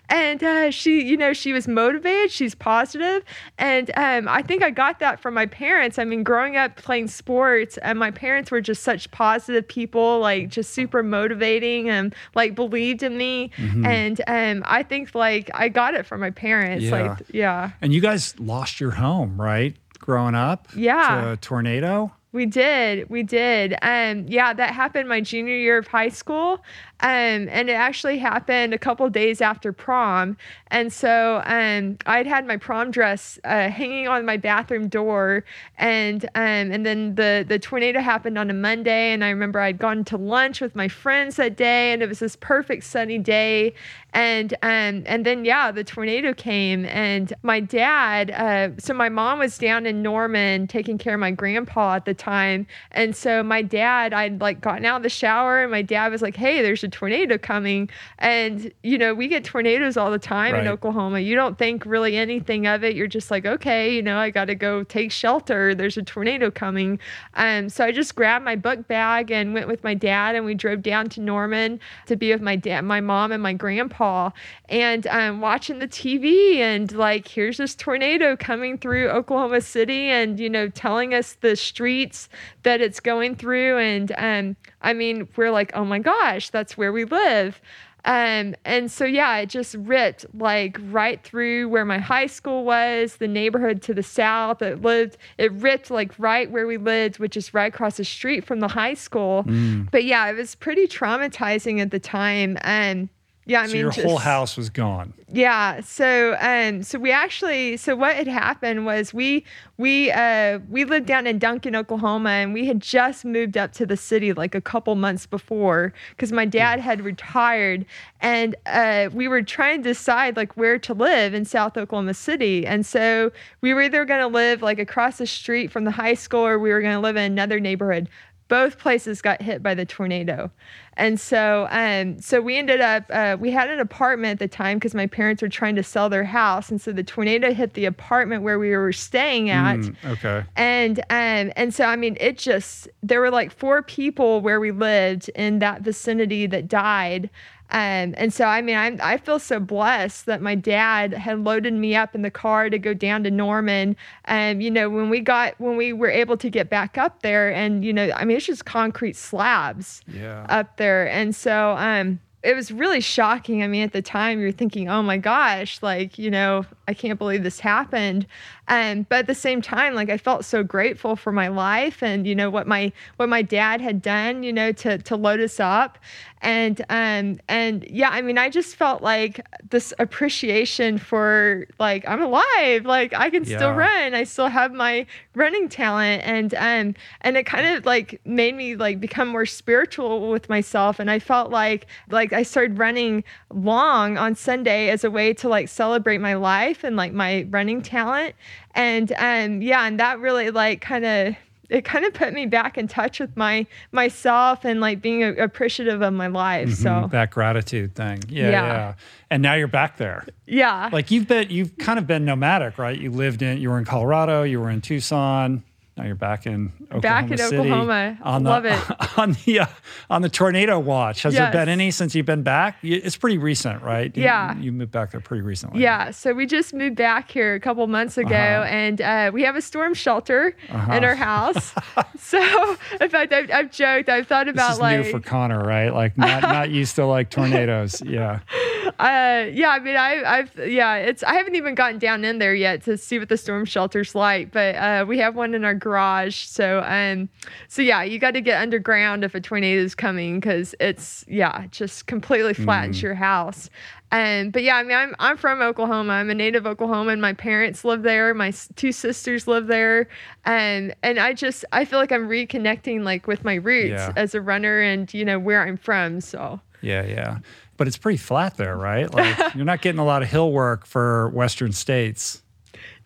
And uh, she, you know, she was motivated. She's positive. And um, I think I got that from my parents. I mean, growing up playing sports, and my parents were just such positive people, like just super motivating and like believed in me. Mm-hmm. And um, I think like I got it from my parents. Yeah. Like, yeah. And you guys lost your home, right? Growing up? Yeah. To a tornado? We did. We did. Um, yeah, that happened my junior year of high school. Um, and it actually happened a couple days after prom. And so um, I'd had my prom dress uh, hanging on my bathroom door. And um, and then the, the tornado happened on a Monday. And I remember I'd gone to lunch with my friends that day. And it was this perfect sunny day. And um, and then yeah, the tornado came, and my dad. Uh, so my mom was down in Norman taking care of my grandpa at the time, and so my dad, I'd like gotten out of the shower, and my dad was like, "Hey, there's a tornado coming," and you know we get tornadoes all the time right. in Oklahoma. You don't think really anything of it. You're just like, okay, you know, I got to go take shelter. There's a tornado coming, um, so I just grabbed my book bag and went with my dad, and we drove down to Norman to be with my dad, my mom, and my grandpa and I'm watching the TV and like here's this tornado coming through Oklahoma City and you know telling us the streets that it's going through and um I mean we're like oh my gosh that's where we live um, and so, yeah, it just ripped like right through where my high school was, the neighborhood to the south. It lived, it ripped like right where we lived, which is right across the street from the high school. Mm. But yeah, it was pretty traumatizing at the time. And yeah, I so mean, your whole house was gone. Yeah. So um so we actually so what had happened was we we uh we lived down in Duncan, Oklahoma and we had just moved up to the city like a couple months before cuz my dad had retired and uh we were trying to decide like where to live in South Oklahoma City. And so we were either going to live like across the street from the high school or we were going to live in another neighborhood both places got hit by the tornado. And so um so we ended up uh, we had an apartment at the time because my parents were trying to sell their house. And so the tornado hit the apartment where we were staying at. Mm, okay. and um and so i mean it just there were like four people where we lived in that vicinity that died um, and so I mean I'm, I feel so blessed that my dad had loaded me up in the car to go down to Norman. And you know when we got when we were able to get back up there, and you know I mean it's just concrete slabs Yeah. up there. And so um it was really shocking. I mean, at the time you're thinking, oh my gosh, like, you know, I can't believe this happened. Um, but at the same time, like I felt so grateful for my life and, you know, what my what my dad had done, you know, to to load us up. And um and yeah, I mean, I just felt like this appreciation for like I'm alive, like I can still run. I still have my running talent. And um and it kind of like made me like become more spiritual with myself. And I felt like like I started running long on Sunday as a way to like celebrate my life and like my running talent. And um yeah and that really like kind of it kind of put me back in touch with my myself and like being a, appreciative of my life Mhm, so that gratitude thing. Yeah, Yeah. yeah. And now you're back there. yeah Like you've been you've kind of been nomadic, right? You lived in you were in Colorado, you were in Tucson. Now you're back in Oklahoma Back in City Oklahoma. On the, Love it. (laughs) On the uh, on the tornado watch. Has there been any since you've been back? It's pretty recent, right? You- Yeah. You, moved back there pretty recently. Yeah, so we just moved back here a couple months ago, Uh-huh. and uh, we have a storm shelter Uh-huh. in our house. (laughs) so, in fact, I've, I've joked. I've thought This about is like, new for Conor, right? Like not not (laughs) used to like tornadoes. Yeah. Uh, yeah. I mean, I, I've, yeah. It's I haven't even gotten down in there yet to see what the storm shelter's like, but uh, we have one in our garage. So, um, so yeah, you got to get underground if a tornado is coming because it's yeah, just completely flattens your house. Um, but yeah, I mean, I'm I'm from Oklahoma. I'm a native Oklahoman. My parents live there. My two sisters live there, and and I just I feel like I'm reconnecting like with my roots Yeah. as a runner and you know where I'm from. So. Yeah, yeah. But it's pretty flat there, right? Like (laughs) you're not getting a lot of hill work for Western states.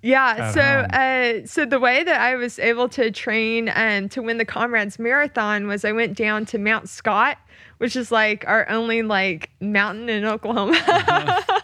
Yeah, so uh, so the way that I was able to train um, to win the Comrades Marathon was I went down to Mount Scott, which is like our only like mountain in Oklahoma. (laughs)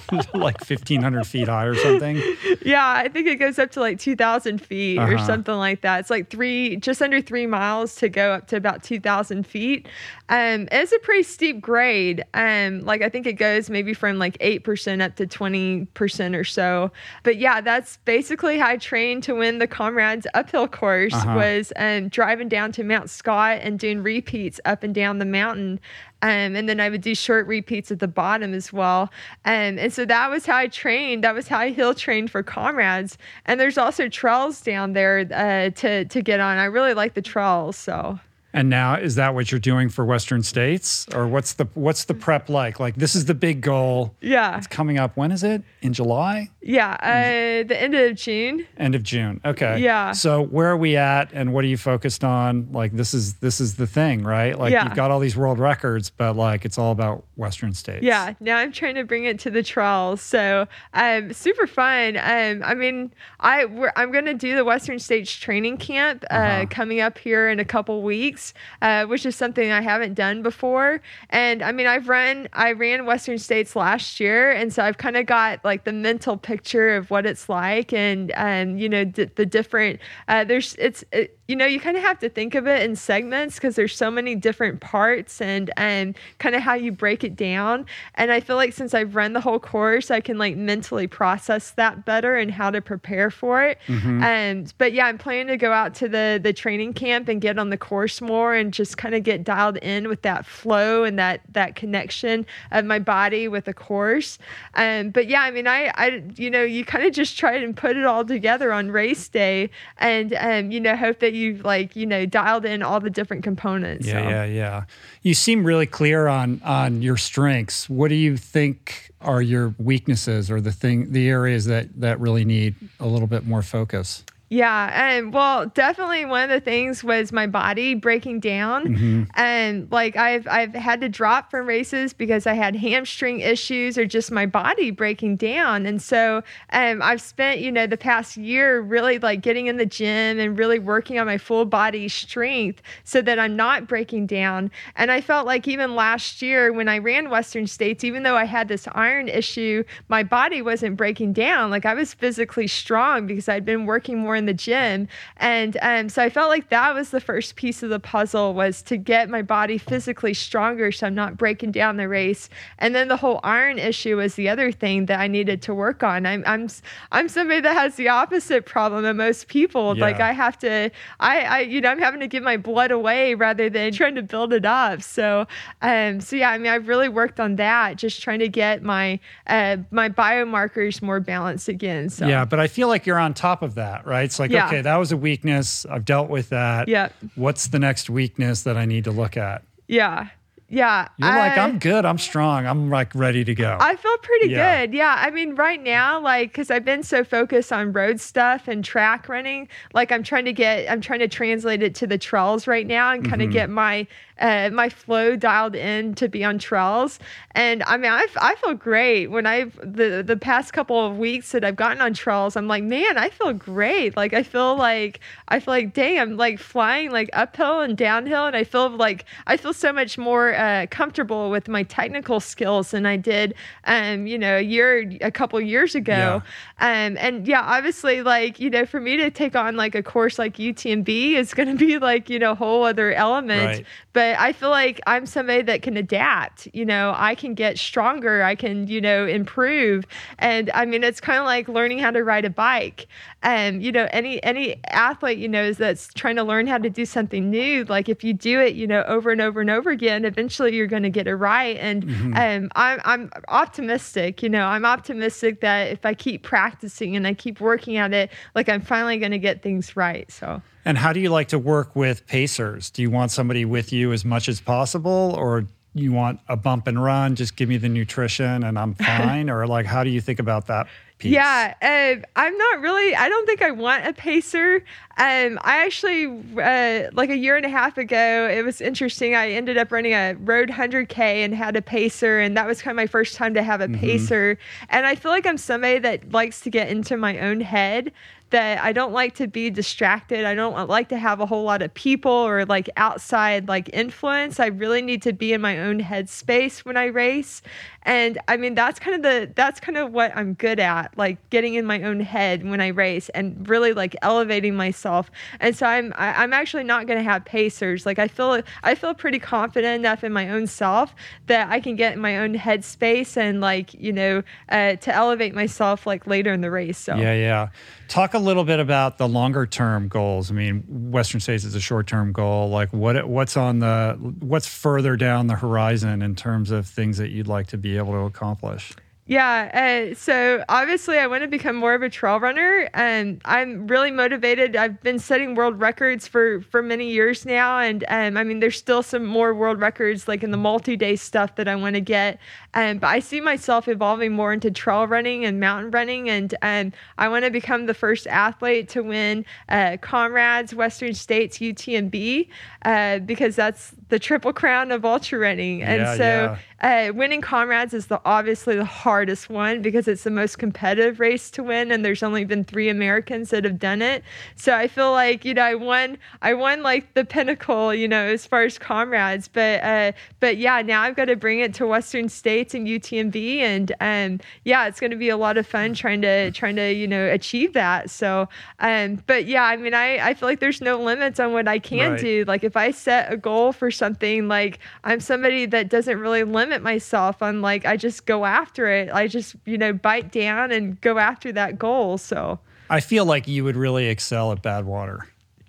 (laughs) like 1500 feet high or something. yeah, I think it goes up to like 2,000 feet or Uh-huh. something like that. It's like three, just under three miles to go up to about 2,000 feet. Um, it's a pretty steep grade. Um, like I think it goes maybe from like 8% up to 20% or so. But yeah, that's basically how I trained to win the Comrades uphill course Uh-huh. was um, driving down to Mount Scott and doing repeats up and down the mountain. Um, and then I would do short repeats at the bottom as well. Um, and so that was how I trained. That was how I hill trained for comrades. And there's also trails down there uh, to to get on. I really like the trails. So And now is that what you're doing for Western states or what's the what's the prep like? Like this is the big goal. yeah, It's coming up. When is it? In July? Yeah. Uh, the end of June. End of June. Okay. Yeah. So where are we at and what are you focused on? Like this is this is the thing, right? Like Yeah. you've got all these world records, but like it's all about Western states. Yeah, now I'm trying to bring it to the trails. So, um, super fun. Um, I mean, I we're, I'm going to do the Western States training camp uh, Uh-huh. coming up here in a couple weeks, uh, which is something I haven't done before. And I mean, I've run I ran Western States last year, and so I've kind of got like the mental picture of what it's like, and um, you know, d- the different. Uh, there's it's. It, you know, you kind of have to think of it in segments because there's so many different parts and and kind of how you break it down. And I feel like since I've run the whole course, I can like mentally process that better and how to prepare for it. And but yeah, I'm planning to go out to the the training camp and get on the course more and just kind of get dialed in with that flow and that that connection of my body with the course. Um, but yeah, I mean, I I you know you kind of just try and put it all together on race day and um, you know hope that you you've like you know dialed in all the different components. Yeah, so. yeah, yeah. You seem really clear on on your strengths. What do you think are your weaknesses or the thing the areas that that really need a little bit more focus? Yeah, and well, definitely one of the things was my body breaking down, Mm-hmm. and like I've I've had to drop from races because I had hamstring issues or just my body breaking down, and so um, I've spent you know the past year really like getting in the gym and really working on my full body strength so that I'm not breaking down, and I felt like even last year when I ran Western States, even though I had this iron issue, my body wasn't breaking down. Like I was physically strong because I'd been working more in the gym, and um, so I felt like that was the first piece of the puzzle was to get my body physically stronger, so I'm not breaking down the race. And then the whole iron issue was the other thing that I needed to work on. I'm I'm I'm somebody that has the opposite problem than most people. Like I have to, I I you know I'm having to give my blood away rather than trying to build it up. So um so yeah, I mean I've really worked on that, just trying to get my uh my biomarkers more balanced again. So Yeah, but I feel like you're on top of that, right? It's like, Yeah. okay, that was a weakness. I've dealt with that. Yeah. What's the next weakness that I need to look at? yeah. Yeah. You're like, I- I'm good. I'm strong. I'm like ready to go. I feel pretty Yeah. good. Yeah. I mean, right now, like, because I've been so focused on road stuff and track running, like, I'm trying to get, I'm trying to translate it to the trails right now and kind of Mm-hmm. get my, uh, my flow dialed in to be on trails. And I mean, I, I feel great when I've, the, the past couple of weeks that I've gotten on trails, I'm like, man, I feel great. Like, I feel like, I feel like, dang, I'm like flying like uphill and downhill. And I feel like, I feel so much more uh, comfortable with my technical skills than I did, um, you know, a year, a couple years ago. Um, and yeah, obviously, like, you know, for me to take on like a course like UTMB is (laughs) going to be like, you know, a whole other element. Right. But I feel like I'm somebody that can adapt. You know, I can get stronger. I can, you know, improve. And I mean, it's kind of like learning how to ride a bike. And you know, any any athlete you know is that's trying to learn how to do something new. Like if you do it, you know, over and over and over again, eventually you're going to get it right. And um, I'm I'm optimistic. You know, I'm optimistic that if I keep practicing and I keep working at it, like I'm finally going to get things right. So. and how do you like to work with pacers? Do you want somebody with you as much as possible or you want a bump and run, just give me the nutrition and I'm (laughs) fine? or like how do you think about that piece? Yeah, um, I'm not really. I don't think I want a pacer. Um, I actually, uh, like a year and a half ago, it was interesting. I ended up running a road 100k and had a pacer, and that was kind of my first time to have a pacer. And I feel like I'm somebody that likes to get into my own head. That I don't like to be distracted. I don't like to have a whole lot of people or like outside like influence. I really need to be in my own headspace when I race. And I mean that's kind of the that's kind of what I'm good at, like getting in my own head when I race and really like elevating myself. And so I'm I, I'm actually not going to have pacers. Like I feel I feel pretty confident enough in my own self that I can get in my own headspace and like you know uh, to elevate myself like later in the race. So Yeah, yeah. Talk a little bit about the longer term goals. I mean, Western States is a short term goal. Like, what what's on the what's further down the horizon in terms of things that you'd like to be able to accomplish? Yeah, uh, so obviously I want to become more of a trail runner, and I'm really motivated. I've been setting world records for for many years now, and um, I mean there's still some more world records like in the multi-day stuff that I want to get. Um, but I see myself evolving more into trail running and mountain running, and um, I want to become the first athlete to win uh, Comrades Western States UTMB uh, because that's the triple crown of ultra running, and Yeah, so uh, winning comrades is the obviously the hardest one because it's the most competitive race to win and there's only been three americans that have done it. So i feel like you know i won i won like the pinnacle you know as far as comrades but uh but yeah now i've got to bring it to western states and utmb and um yeah it's going to be a lot of fun trying to trying to you know achieve that so um but yeah i mean i i feel like there's no limits on what i can Right. do like if i set a goal for something like i'm somebody that doesn't really limit myself on like i just go after it i just you know bite down and go after that goal so I feel like you would really excel at Badwater.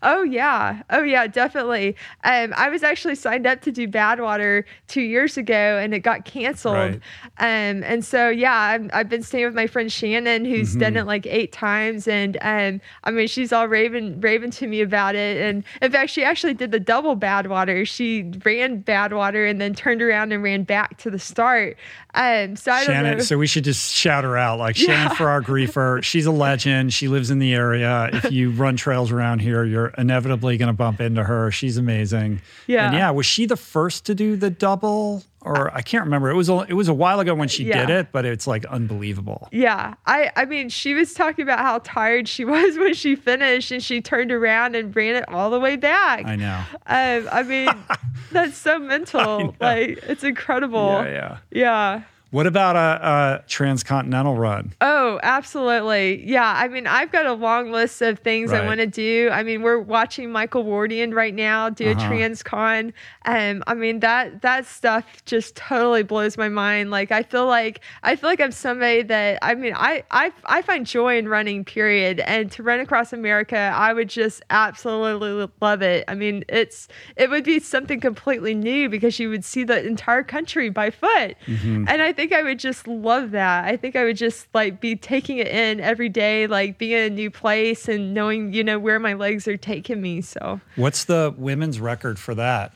Oh yeah, oh yeah, definitely. Um, I was actually signed up to do Badwater two years ago, and it got canceled. Right. Um, and so yeah, I've, I've been staying with my friend Shannon, who's Mm-hmm. done it like eight times, and um, I mean she's all raving raving to me about it. And in fact, she actually did the double Badwater. She ran Badwater and then turned around and ran back to the start. Um, so I don't Shannon, so we should just shout her out. Like Shannon Farar-Griefer, she's a legend. She lives in the area. If you run trails around here, you're inevitably going to bump into her. She's amazing. Yeah. And yeah, was she the first to do the double? Or I can't remember. It was a, it was a while ago when she Yeah. did it, but it's like unbelievable. Yeah, I I mean, she was talking about how tired she (laughs) was when she finished, and she turned around and ran it all the way back. I know. Um, I mean, (laughs) that's so mental. Like, it's incredible. Yeah, yeah. Yeah. What about a, a transcontinental run? Oh, absolutely. Yeah. I mean, I've got a long list of things I want to do. I mean, we're watching Michael Wardian right now do Uh-huh. a transcon. Um, I mean that that stuff just totally blows my mind. Like I feel like I feel like I'm somebody that I mean I I I find joy in running. Period. And to run across America, I would just absolutely love it. I mean, it's it would be something completely new because you would see the entire country by foot. Mm-hmm. And I think I would just love that. I think I would just like be taking it in every day, like being in a new place and knowing, you know, where my legs are taking me. So, What's the women's record for that?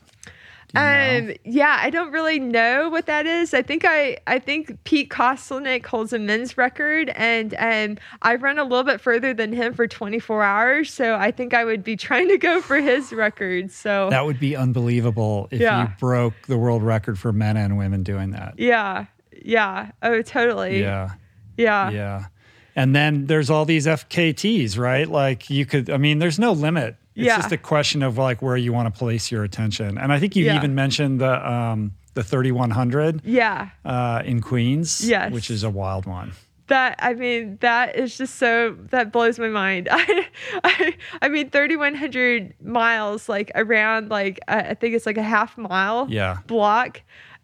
You know? um, yeah, I don't really know what that is. I think I, I think Pete Kostelnik holds a men's record, and um, I've run a little bit further than him for 24 hours. So I think I would be trying to go for his record. So That would be unbelievable if Yeah. you broke the world record for men and women doing that. yeah, yeah, oh, totally, Yeah. yeah, Yeah. And then there's all these FKTs, right? Like you could, I mean, there's no limit. It's Yeah. just a question of like where you want to place your attention. And I think you Yeah. even mentioned the um, the 3100 yeah. uh, in Queens, Yes. which is a wild one. that I mean that is just so that blows my mind. (laughs) I I, I mean 3100 miles like around like I think it's like a half mile Yeah. block.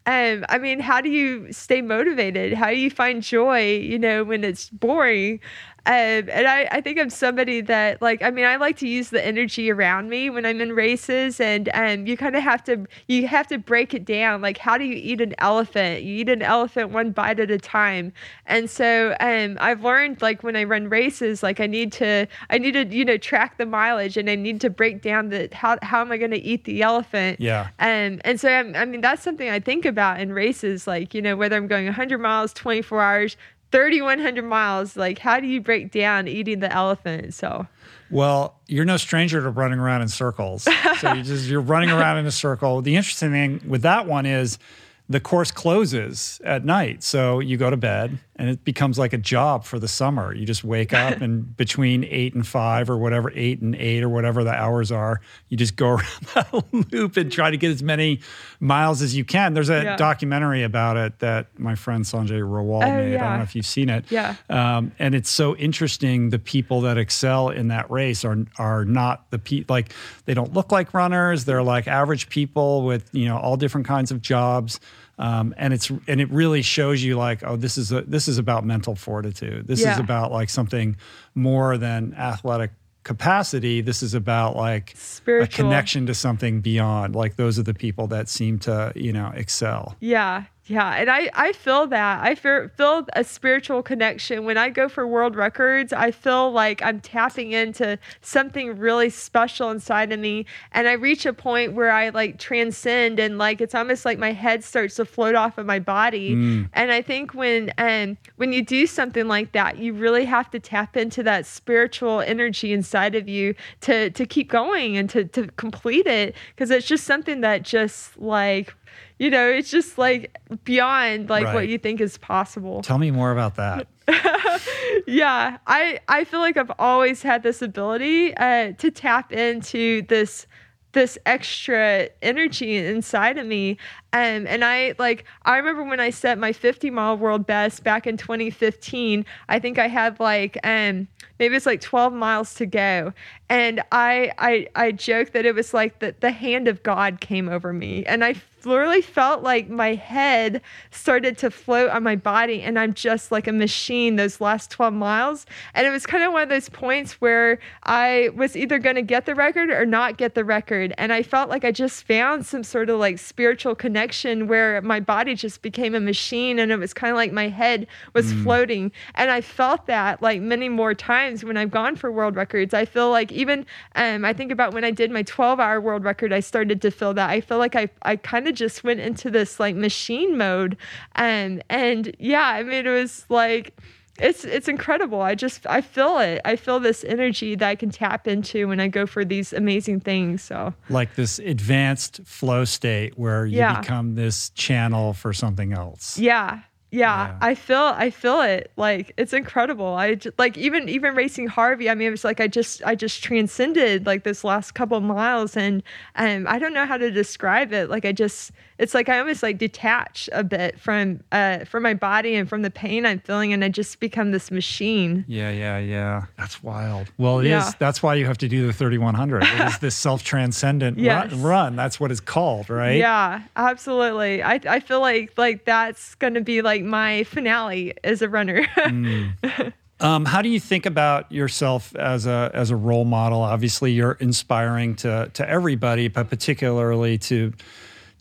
Um, I mean, how do you stay motivated? How do you find joy, you know, when it's boring? Um, and I, I think I'm somebody that like I mean I like to use the energy around me when I'm in races and um, you kind of have to you have to break it down. Like how do you eat an elephant? You eat an elephant one bite at a time. And so um, I've learned like when I run races like I need to I need to you know track the mileage and I need to break down the how, how am I going to eat the elephant? Yeah. um, and so I'm, I mean that's something I think about in races, like you know whether I'm going 100 miles, 24 hours, 3,100 miles. Like how do you break down eating the elephant? So Well, you're no stranger to running around in circles. So you just you're running around in a circle. The interesting thing with that one is the course closes at night. So you go to bed and it becomes like a job for the summer. You just wake up (laughs) and between eight and five or whatever, eight and eight or whatever the hours are, you just go (laughs) around that loop and try to get as many miles as you can. There's a Yeah. documentary about it that my friend Sanjay Rawal Oh, made. I don't know if you've seen it. Yeah. Um, and it's so interesting. The people that excel in that race are are not the people like they don't look like runners. They're like average people with you know all different kinds of jobs. Um, and it's and it really shows you like oh this is a, this is about mental fortitude. This is about like something more than athletic capacity. This is about like a connection to something beyond. Like those are the people that seem to you know excel. yeah, yeah, and I I feel that I feel feel a spiritual connection when I go for world records. I feel like I'm tapping into something really special inside of me, and I reach a point where I like transcend and like it's almost like my head starts to float off of my body. And I think when um when you do something like that, you really have to tap into that spiritual energy inside of you to to keep going and to to complete it because it's just something that just like you know it's just like beyond like Right. what you think is possible Tell me more about that. (laughs) yeah i i feel like i've always had this ability uh, to tap into this this extra energy inside of me Um, and I like I remember when I set my 50 mile world best back in 2015. I think I had like um maybe it's like 12 miles to go and I I I joke that it was like the the hand of God came over me and I literally felt like my head started to float on my body and I'm just like a machine those last 12 miles. And it was kind of one of those points where I was either going to get the record or not get the record. And I felt like I just found some sort of like spiritual connection where my body just became a machine and it was kind of like my head was mm. floating. And I felt that like many more times when I've gone for world records. I feel like even um, I think about when I did my 12 hour world record, I started to feel that. I feel like I, I kind of just went into this like machine mode and and yeah i mean it was like it's it's incredible. I just i feel it. I feel this energy that i can tap into when i go for these amazing things so. Like this advanced flow state where you yeah. become this channel for something else. Yeah yeah, yeah, I feel I feel it. Like it's incredible. I just, like even even racing Harvey. I mean, it was like I just I just transcended like this last couple miles, and um, I don't know how to describe it. Like I just it's like I almost like detach a bit from uh from my body and from the pain I'm feeling, and I just become this machine. Yeah, yeah, yeah. That's wild. Well, it yeah. is. That's why you have to do the 3100. it is this self transcendent yes. run, run. That's what it's called, right? Yeah, absolutely. I I feel like like that's going to be like my finale as a runner. mm. Um, how do you think about yourself as a as a role model? Obviously, you're inspiring to to everybody, but particularly to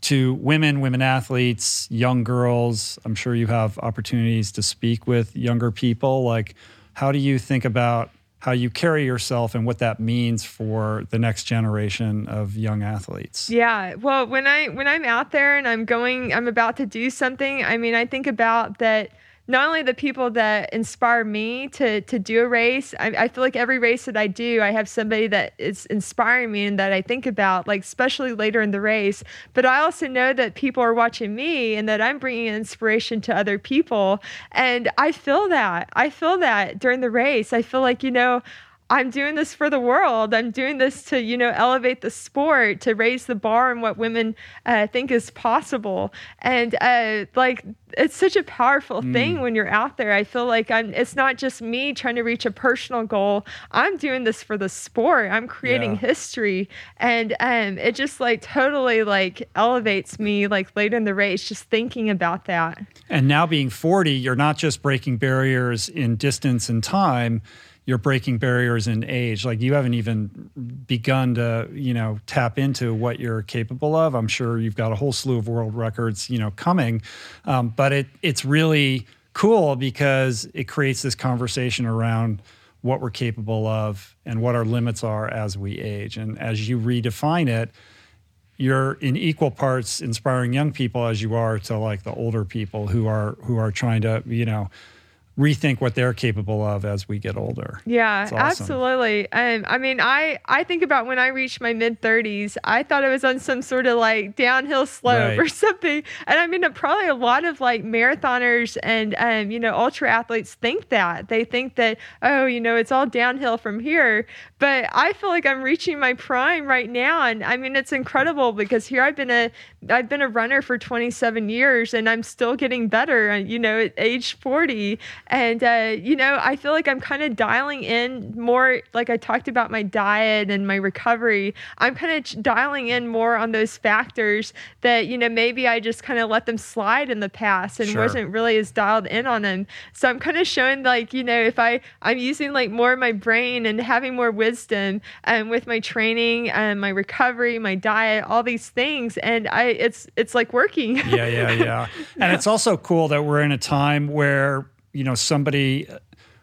to women, women athletes, young girls. I'm sure you have opportunities to speak with younger people. Like, how do you think about how you carry yourself and what that means for the next generation of young athletes? Yeah. Well, when I when I'm out there and I'm going, I'm about to do something. I mean, I think about that not only the people that inspire me to to do a race I, I, feel like every race that i do i have somebody that is inspiring me and that i think about like especially later in the race. But i also know that people are watching me and that i'm bringing inspiration to other people. And i feel that. I feel that during the race. I feel like you know I'm doing this for the world. I'm doing this to, you know, elevate the sport, to raise the bar and what women uh, think is possible. And uh, like, it's such a powerful mm. thing when you're out there. I feel like I'm. It's not just me trying to reach a personal goal. I'm doing this for the sport. I'm creating yeah. history, and um, it just like totally like elevates me. Like later in the race, just thinking about that. And now being 40, you're not just breaking barriers in distance and time you're breaking barriers in age. Like you haven't even begun to, you know, tap into what you're capable of. I'm sure you've got a whole slew of world records, you know, coming. Um, but it it's really cool because it creates this conversation around what we're capable of and what our limits are as we age. And as you redefine it, you're in equal parts inspiring young people as you are to like the older people who are who are trying to, you know, rethink what they're capable of as we get older. Yeah, awesome. absolutely. And I mean, I I think about when I reached my mid 30s, I thought I was on some sort of like downhill slope right. or (laughs) something. And I mean, probably a lot of like marathoners and um, you know, ultra athletes think that. They think that oh, you know, it's all downhill from here. But I feel like I'm reaching my prime right now and I mean, it's incredible because here I've been a I've been a runner for 27 years and I'm still getting better, and you know, at age 40 and, uh, you know, I feel like I'm kind of dialing in more, like I talked about my diet and my recovery. I'm kind of dialing in more on those factors that, you know, maybe I just kind of let them slide in the past and sure. wasn't really as dialed in on them. So I'm kind of showing, like, you know, if I, I'm using like more of my brain and having more wisdom and um, with my training and my recovery, my diet, all these things. And I, it's, it's like working. yeah, yeah, yeah. (laughs) And it's also cool that we're in a time where you know somebody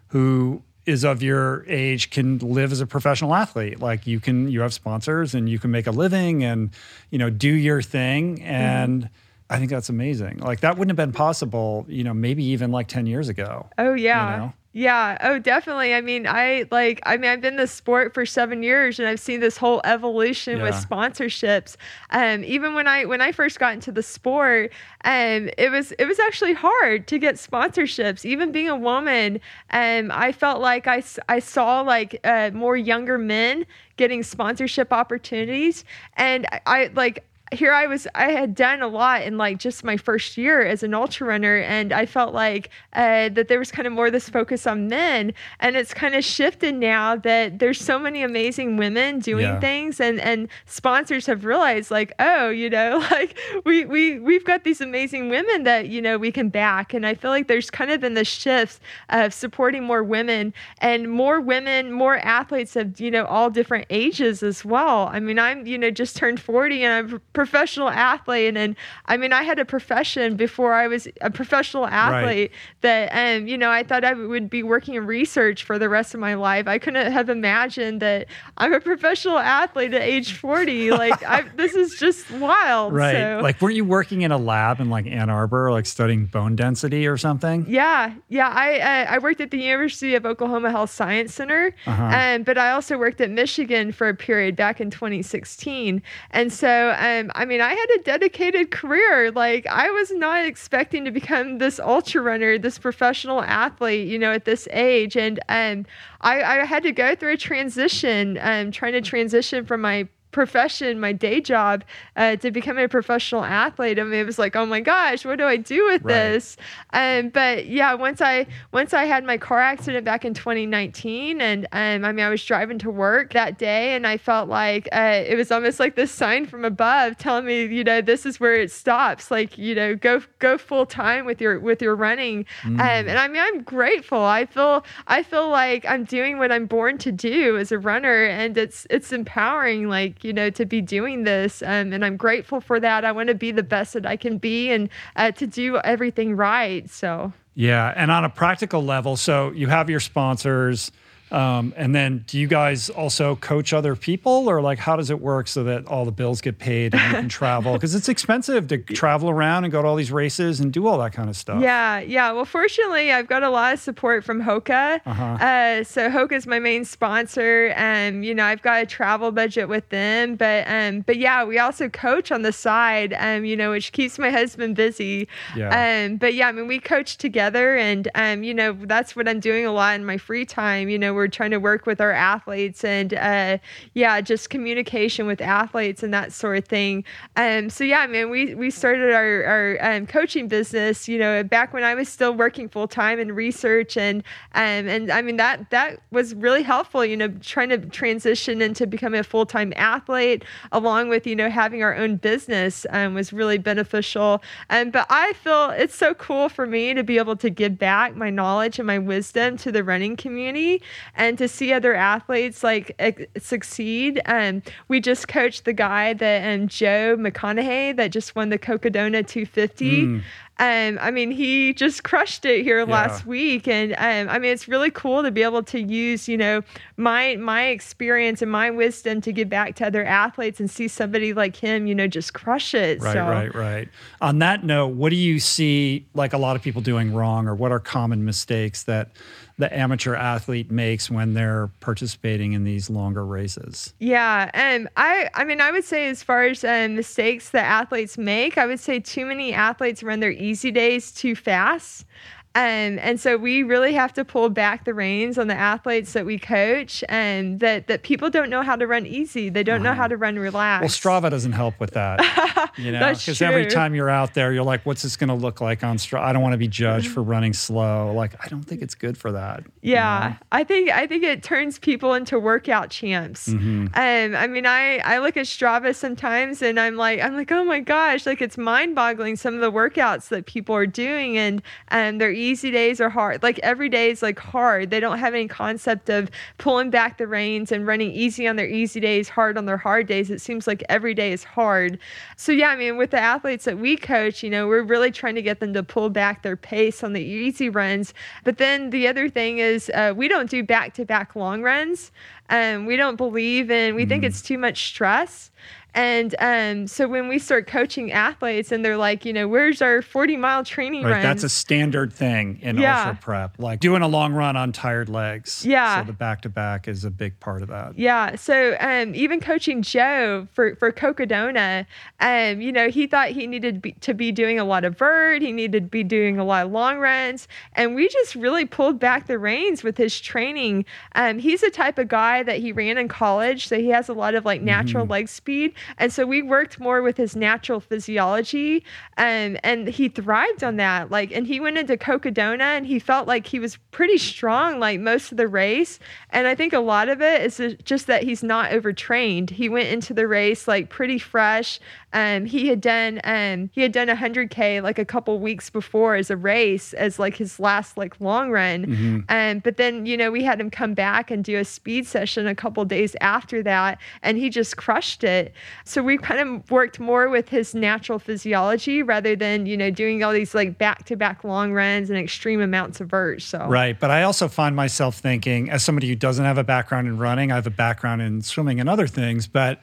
who is of your age can live as a professional athlete. Like you can you have sponsors and you can make a living and you know do your thing. And mm-hmm. i think that's amazing. Like that wouldn't have been possible you know maybe even like 10 years ago. Oh yeah. You know? Yeah. Oh, definitely. I mean, I like, I mean, I've been in the sport for seven years and I've seen this whole evolution yeah. with sponsorships. Um, even when I, when I first got into the sport, um, it was, it was actually hard to get sponsorships. Even being a woman, um, I felt like I, I saw like, uh, more younger men getting sponsorship opportunities. And I, I like, here I was, I had done a lot in like just my first year as an ultra runner. And I felt like uh, that there was kind of more this focus on men. And it's kind of shifted now that there's so many amazing women doing Yeah. things and, and sponsors have realized like, oh, you know, (laughs) like we, we, we've got these amazing women that, you know, we can back. And I feel like there's kind of been this shift of supporting more women and more women, more athletes of, you know, all different ages as well. I mean, I'm, you know, just turned 40 and I'm professional athlete. And I mean, I had a profession before I was a professional athlete that, um, you know, I thought I would be working in research for the rest of my life. I couldn't have imagined that I'm a professional athlete at age 40. (laughs) Like, I, this is just wild. Right. So. Like, weren't you working in a lab in like Ann Arbor, like studying bone density or something? Yeah, yeah. I uh, I worked at the University of Oklahoma Health Science Center, Uh-huh. um, but I also worked at Michigan for a period back in 2016. And so, um, I mean, I had a dedicated career. Like, I was not expecting to become this ultra runner, this professional athlete, you know, at this age. And um, I, I had to go through a transition, um, trying to transition from my profession, my day job, uh, to become a professional athlete. I mean, it was like, oh my gosh, what do I do with Right. this? Um, but yeah, once I once I had my car accident back in 2019, and um, I mean, I was driving to work that day, and I felt like uh, it was almost like this sign from above telling me, you know, this is where it stops. Like, you know, go go full time with your with your running. Um, and I mean, I'm grateful. I feel I feel like I'm doing what I'm born to do as a runner, and it's it's empowering. Like, you know, to be doing this, um, and I'm grateful for that. I want to be the best that I can be, and uh, to do everything right. So. Yeah. And on a practical level, so you have your sponsors. Um, and then do you guys also coach other people or like how does it work so that all the bills get paid and you can (laughs) travel? Because it's expensive to travel around and go to all these races and do all that kind of stuff. Yeah, yeah. Well, fortunately, I've got a lot of support from Hoka. Uh-huh. Uh, so Hoka is my main sponsor, and you know I've got a travel budget with them. But um, but yeah, we also coach on the side, um, you know, which keeps my husband busy. Yeah. Um, but yeah, I mean, we coach together, and um, you know, that's what I'm doing a lot in my free time. You know, we're trying to work with our athletes, and uh, yeah, just communication with athletes and that sort of thing. Um, so yeah, I mean, we we started our our um, coaching business, you know, back when I was still working full time in research, and um, and I mean that that was really helpful. You know, trying to transition into becoming a full time athlete, along with you know having our own business, um, was really beneficial. Um, but I feel it's so cool for me to be able to give back my knowledge and my wisdom to the running community, and to see other athletes like ex- succeed. Um, we just coached the guy that um, Joe McConaughey that just won the Cocodona 250. Mm. Um, I mean, he just crushed it here Yeah. last week, and um, I mean, it's really cool to be able to use, you know, my my experience and my wisdom to give back to other athletes and see somebody like him, you know, just crush it. Right, so, right, right. On that note, what do you see like a lot of people doing wrong, or what are common mistakes that the amateur athlete makes when they're participating in these longer races? Yeah, um, I I mean, I would say as far as um, mistakes that athletes make, I would say too many athletes run their easy days too fast. Um, and so we really have to pull back the reins on the athletes that we coach, and that that people don't know how to run easy. They don't know how to run relaxed. Well. Strava doesn't help with that. (laughs) You know, because every time you're out there, you're like, "What's this going to look like on Strava?" I don't want to be judged for running slow. Like, I don't think it's good for that. you Yeah, I think I think it turns people into workout champs. Mm-hmm. Um, I mean, I I look at Strava sometimes, and I'm like, I'm like, oh my gosh, like it's mind-boggling some of the workouts that people are doing, and and their easy days are hard. Like every day is like hard. They don't have any concept of pulling back the reins and running easy on their easy days, hard on their hard days. It seems like every day is hard. So yeah, I mean, with the athletes that we coach, you know, we're really trying to get them to pull back their pace on the easy runs. But then the other thing is, uh, we don't do back-to-back long runs. Um, we don't believe in. We Mm. think it's too much stress. And um, so when we start coaching athletes, and they're like, you know, where's our 40 mile training Right, run? that's a standard thing in Yeah. ultra prep, like doing a long run on tired legs. Yeah. So the back to back is a big part of that. Yeah. So um, even coaching Joe for for Cocodona, um, you know, he thought he needed to be, to be doing a lot of vert. He needed to be doing a lot of long runs, and we just really pulled back the reins with his training. Um, he's the type of guy that he ran in college. So he has a lot of like natural leg speed. And so we worked more with his natural physiology. Um, and he thrived on that. Like, and he went into Cocodona and he felt like he was pretty strong like most of the race. And I think a lot of it is just that he's not overtrained. He went into the race like pretty fresh. Um, he had done um, he had done a hundred k like a couple weeks before as a race as like his last like long run. Mm-hmm. Um, but then you know we had him come back and do a speed session a couple days after that, and he just crushed it. So we kind of worked more with his natural physiology rather than you know doing all these like back to back long runs and extreme amounts of vert. So Right. But I also find myself thinking, as somebody who doesn't have a background in running, I have a background in swimming and other things, but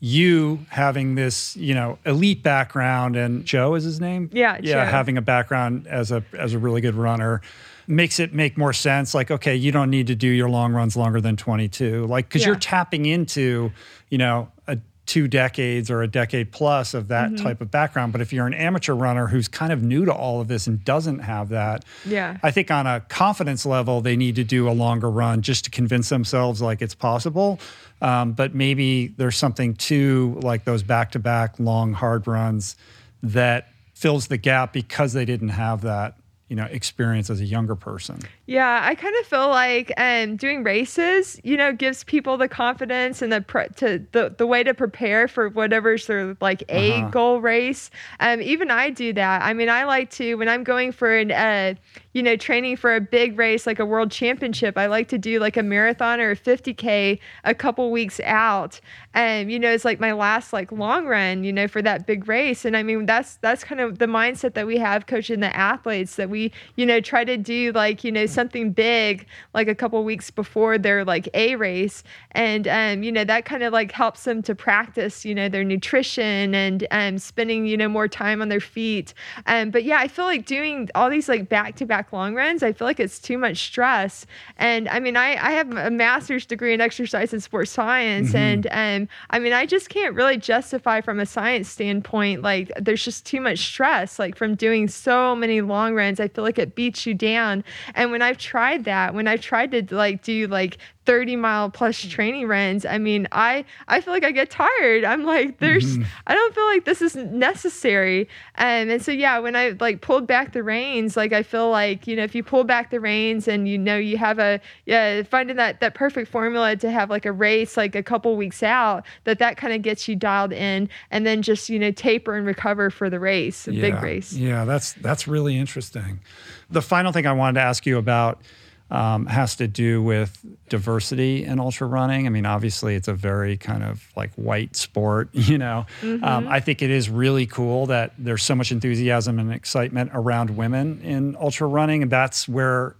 you having this, you know, elite background and Joe is his name? Yeah, Yeah, Joe. having a background as a as a really good runner makes it make more sense. Like, okay, you don't need to do your long runs longer than 22. Like, because you're tapping into, you know, a two decades or a decade plus of that Mm-hmm. type of background. But if you're an amateur runner who's kind of new to all of this and doesn't have that, Yeah. I think on a confidence level, they need to do a longer run just to convince themselves like it's possible. Um, but maybe there's something to like those back to back long hard runs that fills the gap because they didn't have that you know experience as a younger person. Yeah, I kind of feel like um, doing races, you know, gives people the confidence and the pre- to the, the way to prepare for whatever's their like a Uh-huh. goal race. Um, even I do that. I mean, I like to when I'm going for an uh, you know training for a big race like a world championship. I like to do like a marathon or a 50k a couple weeks out. And you know, it's like my last like long run, you know, for that big race. And I mean, that's that's kind of the mindset that we have coaching the athletes that we you know try to do like you know something big like a couple weeks before their like a race and um you know that kind of like helps them to practice you know their nutrition and um spending you know more time on their feet um but yeah i feel like doing all these like back to back long runs i feel like it's too much stress. And i mean i i have a master's degree in exercise and sports science and um i mean i just can't really justify from a science standpoint like there's just too much stress like from doing so many long runs. I feel like it beats you down. And when i've tried that when i've tried to like do like 30 mile plus training runs i mean i i feel like i get tired. I'm like there's i don't feel like this is necessary. Um, and so yeah when i like pulled back the reins like i feel like you know if you pull back the reins and you know you have a yeah finding that that perfect formula to have like a race like a couple weeks out that that kind of gets you dialed in and then just you know taper and recover for the race a big race. Yeah, that's that's really interesting. The final thing I wanted to ask you about um, has to do with diversity in ultra running. I mean, obviously, it's a very kind of like white sport. (laughs) You know, um, I think it is really cool that there's so much enthusiasm and excitement around women in ultra running, and that's where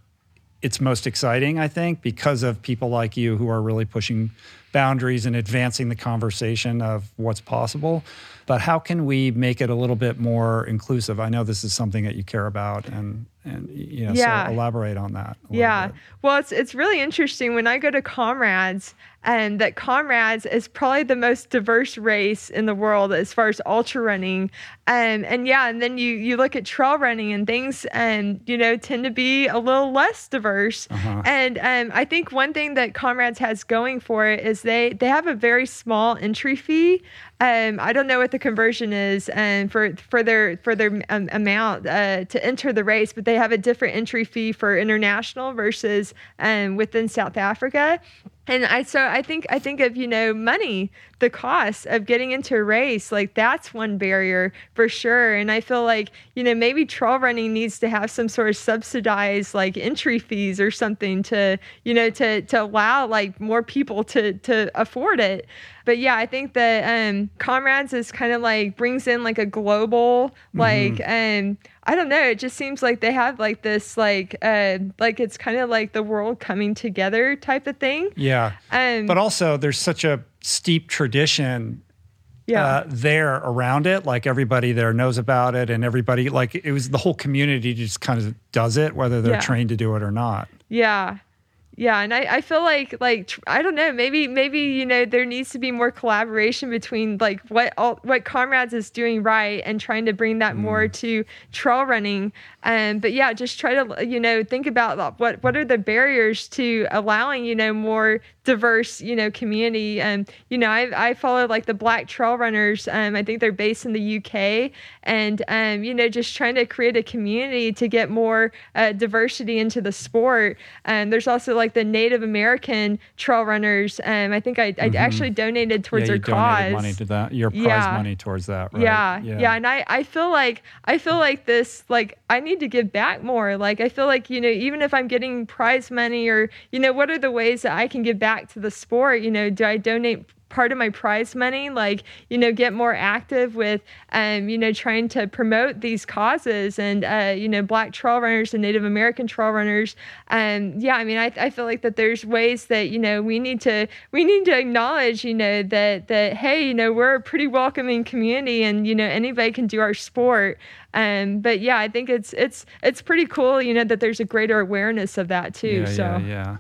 it's most exciting, I think, because of people like you who are really pushing boundaries and advancing the conversation of what's possible. But how can we make it a little bit more inclusive? I know this is something that you care about, and and you know, Yeah. so elaborate on that. Yeah. bit. Well, it's it's really interesting when I go to Comrades, and that Comrades is probably the most diverse race in the world as far as ultra running. Um, and yeah, and then you you look at trail running and things, and you know tend to be a little less diverse. Uh-huh. And um, I think one thing that Comrades has going for it is they they have a very small entry fee. Um, I don't know what the conversion is um, for for their for their um, amount uh, to enter the race, but they have a different entry fee for international versus um, within South Africa. And I so I think I think of you know money, the cost of getting into a race, like that's one barrier for sure. And I feel like you know maybe trail running needs to have some sort of subsidized like entry fees or something to you know to to allow like more people to to afford it. But yeah, I think that um, Comrades is kind of like brings in like a global like um I don't know. It just seems like they have like this like uh like it's kind of like the world coming together type of thing. Yeah. Um, But also, there's such a steep tradition yeah, uh, there around it. Like everybody there knows about it, and everybody like it was the whole community just kind of does it, whether they're Yeah. trained to do it or not. yeah, yeah. And I, I feel like like tr- I don't know. Maybe maybe you know there needs to be more collaboration between like what all, what Comrades is doing right and trying to bring that more mm. to trail running. Um, but yeah, just try to you know think about what what are the barriers to allowing you know more diverse, you know, community. And you know, I I follow like the Black Trail Runners. Um, I think they're based in the UK, and um, you know, just trying to create a community to get more uh, diversity into the sport. And um, there's also like the Native American Trail Runners. Um, I think I, I mm-hmm. actually donated towards yeah, their cause. money to that. Your prize yeah. money towards that. Right? Yeah, yeah, yeah. And I I feel like I feel like this like I need to give back more. Like I feel like you know even if I'm getting prize money or you know what are the ways that I can give back to the sport? You know, do I donate part of my prize money like you know get more active with um, you know trying to promote these causes and uh, you know black trail runners and native american trail runners and um, yeah i mean I, I feel like that there's ways that you know we need to we need to acknowledge you know that that hey you know we're a pretty welcoming community and you know anybody can do our sport um, but yeah, I think it's it's it's pretty cool, you know, that there's a greater awareness of that too. Yeah, so yeah, yeah.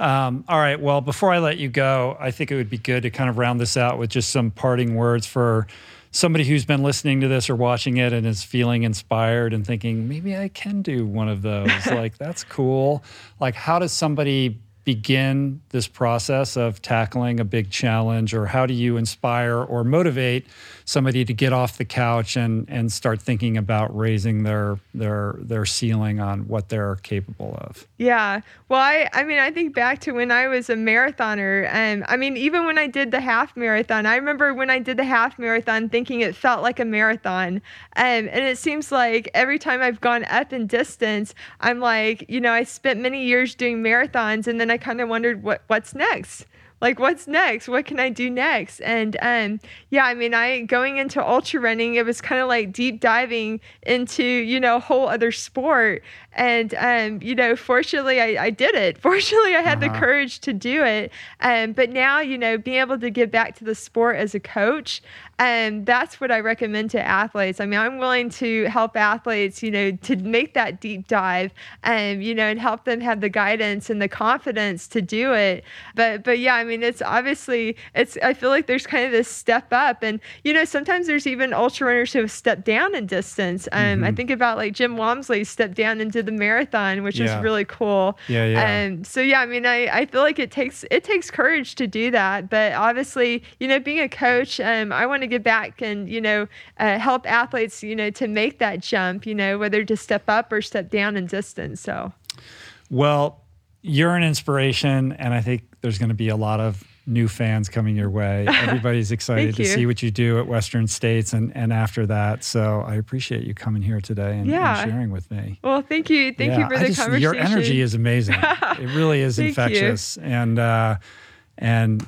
Um, all right. Well, before I let you go, I think it would be good to kind of round this out with just some parting words for somebody who's been listening to this or watching it and is feeling inspired and thinking, maybe I can do one of those. (laughs) like, that's cool. Like, how does somebody begin this process of tackling a big challenge or how do you inspire or motivate somebody to get off the couch and and start thinking about raising their their their ceiling on what they're capable of. Yeah. Well i i mean i think back to when i was a marathoner and i mean even when i did the half marathon i remember when i did the half marathon thinking it felt like a marathon. Um, and it seems like every time i've gone up in distance i'm like you know i spent many years doing marathons and then i kind of wondered what what's next like what's next? What can i do next? And um yeah i mean i going into ultra running it was kind of like deep diving into you know a whole other sport. And um you know fortunately i, I did it. (laughs) Fortunately i had uh-huh. the courage to do it. Um but now you know being able to give back to the sport as a coach and that's what I recommend to athletes. I mean, I'm willing to help athletes, you know, to make that deep dive and, you know, and help them have the guidance and the confidence to do it. But, but yeah, I mean, it's obviously, it's, I feel like there's kind of this step up. And, you know, sometimes there's even ultra runners who have stepped down in distance. Um, mm-hmm. I think about like Jim Walmsley stepped down into the marathon, which yeah. was really cool. Yeah, yeah. And so, yeah, I mean, I, I feel like it takes, it takes courage to do that. But obviously, you know, being a coach, um, I want to give back and you know uh, help athletes you know to make that jump you know whether to step up or step down in distance so. Well you're an inspiration and i think there's going to be a lot of new fans coming your way. (laughs) Everybody's excited to see what you do at western states and, and after that so i appreciate you coming here today and, yeah. and sharing with me. Well thank you. Thank yeah, you for the just, conversation your energy is amazing. (laughs) It really is infectious you. and uh, and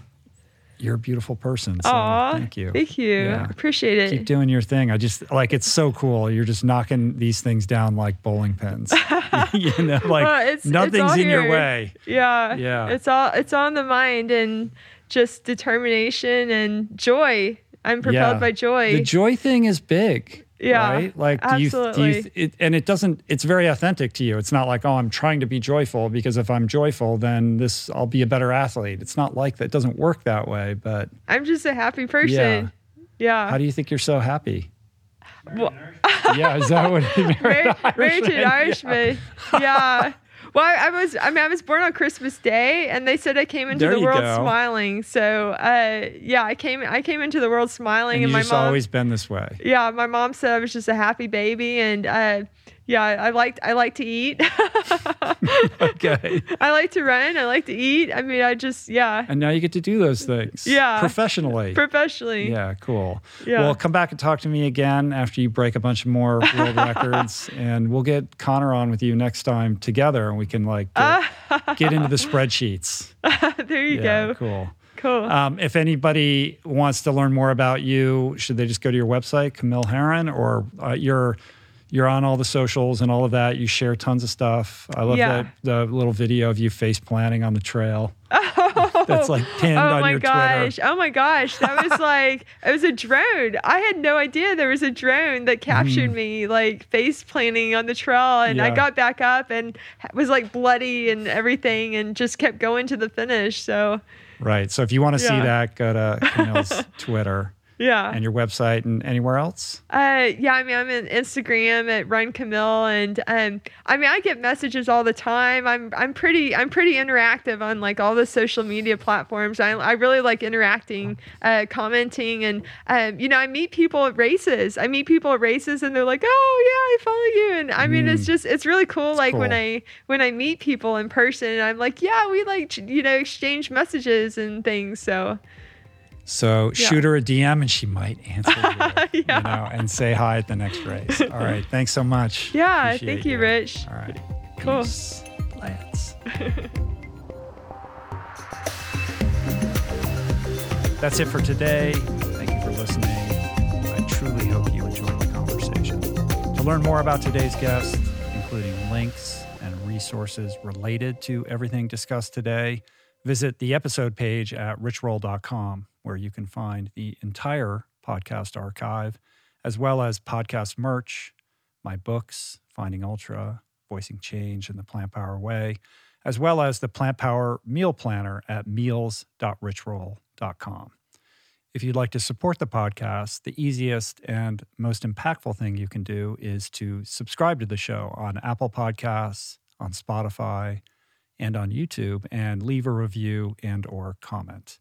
you're a beautiful person. So Aww, thank you. Thank you. Yeah. Appreciate it. Keep doing your thing. I just like it's so cool. You're just knocking these things down like bowling pins. (laughs) (laughs) you know, like well, it's, nothing's it's in your way. Yeah. Yeah. It's all it's on the mind and just determination and joy. I'm propelled yeah. by joy. The joy thing is big. Yeah, right. Like, absolutely. do you, do you it, and it doesn't. It's very authentic to you. It's not like, oh, I'm trying to be joyful because if I'm joyful, then this I'll be a better athlete. It's not like that. It doesn't work that way. But I'm just a happy person. Yeah. yeah. How do you think you're so happy? Well, yeah, is that what (laughs) (laughs) married, married, to an Irishman? Yeah. Well, I, I, was I mean I was born on Christmas Day, and they said I came into there the world go. smiling. So uh, yeah, I came I came into the world smiling, and, and my mom always been this way. Yeah, my mom said I was just a happy baby, and uh, yeah, I like I like to eat. (laughs) okay. I like to run. I like to eat. I mean, I just yeah. And now you get to do those things. Yeah. Professionally. Professionally. Yeah. Cool. Yeah. Well, come back and talk to me again after you break a bunch more world records, (laughs) and we'll get Conor on with you next time together, and we can like get, (laughs) get into the spreadsheets. there you yeah, go. Cool. Cool. Um, if anybody wants to learn more about you, should they just go to your website, Camille Herron, or uh, your you're on all the socials and all of that. You share tons of stuff. I love yeah. the, the little video of you face planting on the trail. (laughs) Oh, that's like pinned oh on my your gosh. Twitter. Oh my gosh. That was (laughs) like, it was a drone. I had no idea there was a drone that captured mm. me like face planting on the trail. And yeah. I got back up and was like bloody and everything and just kept going to the finish. So, right. So if you want to yeah. see that, go to Camille's (laughs) Twitter. Yeah. And your website and anywhere else? Uh, yeah, I mean, I'm on Instagram at Run Camille, and um, I mean, I get messages all the time. I'm I'm pretty I'm pretty interactive on like all the social media platforms. I, I really like interacting, uh, commenting, and um, you know, I meet people at races. I meet people at races, and they're like, "Oh yeah, I follow you," and I mean, it's just it's really cool. like when. I when I meet people in person, and I'm like, "Yeah, we like you know exchange messages and things." So So Yeah. shoot her a DM and she might answer you, (laughs) Yeah. you know, and say hi at the next race. All right. (laughs) Thanks so much. Yeah, Appreciate thank you, Rich. All right. Cool. Peace, Lance. (laughs) That's it for today. Thank you for listening. I truly hope you enjoyed the conversation. To learn more about today's guest, including links and resources related to everything discussed today, visit the episode page at richroll.com, where you can find the entire podcast archive, as well as podcast merch, my books, Finding Ultra, Voicing Change and the Plant Power Way, as well as the Plant Power Meal Planner at meals.richroll.com. If you'd like to support the podcast, the easiest and most impactful thing you can do is to subscribe to the show on Apple Podcasts, on Spotify, and on YouTube and leave a review and or comment.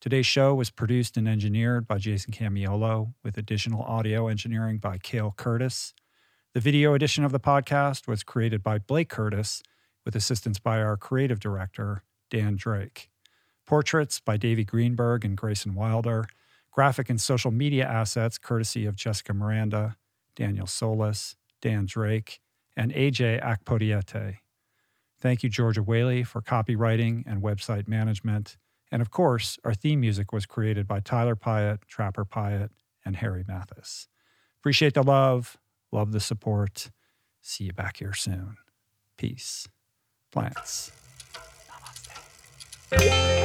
Today's show was produced and engineered by Jason Camiolo, with additional audio engineering by Cale Curtis. The video edition of the podcast was created by Blake Curtis, with assistance by our creative director, Dan Drake. Portraits by Davey Greenberg and Grayson Wilder. Graphic and social media assets courtesy of Jessica Miranda, Daniel Solis, Dan Drake, and AJ Akpodiete. Thank you, Georgia Whaley, for copywriting and website management. And of course, our theme music was created by Tyler Pyatt, Trapper Pyatt, and Harry Mathis. Appreciate the love, love the support. See you back here soon. Peace. Plants. Namaste.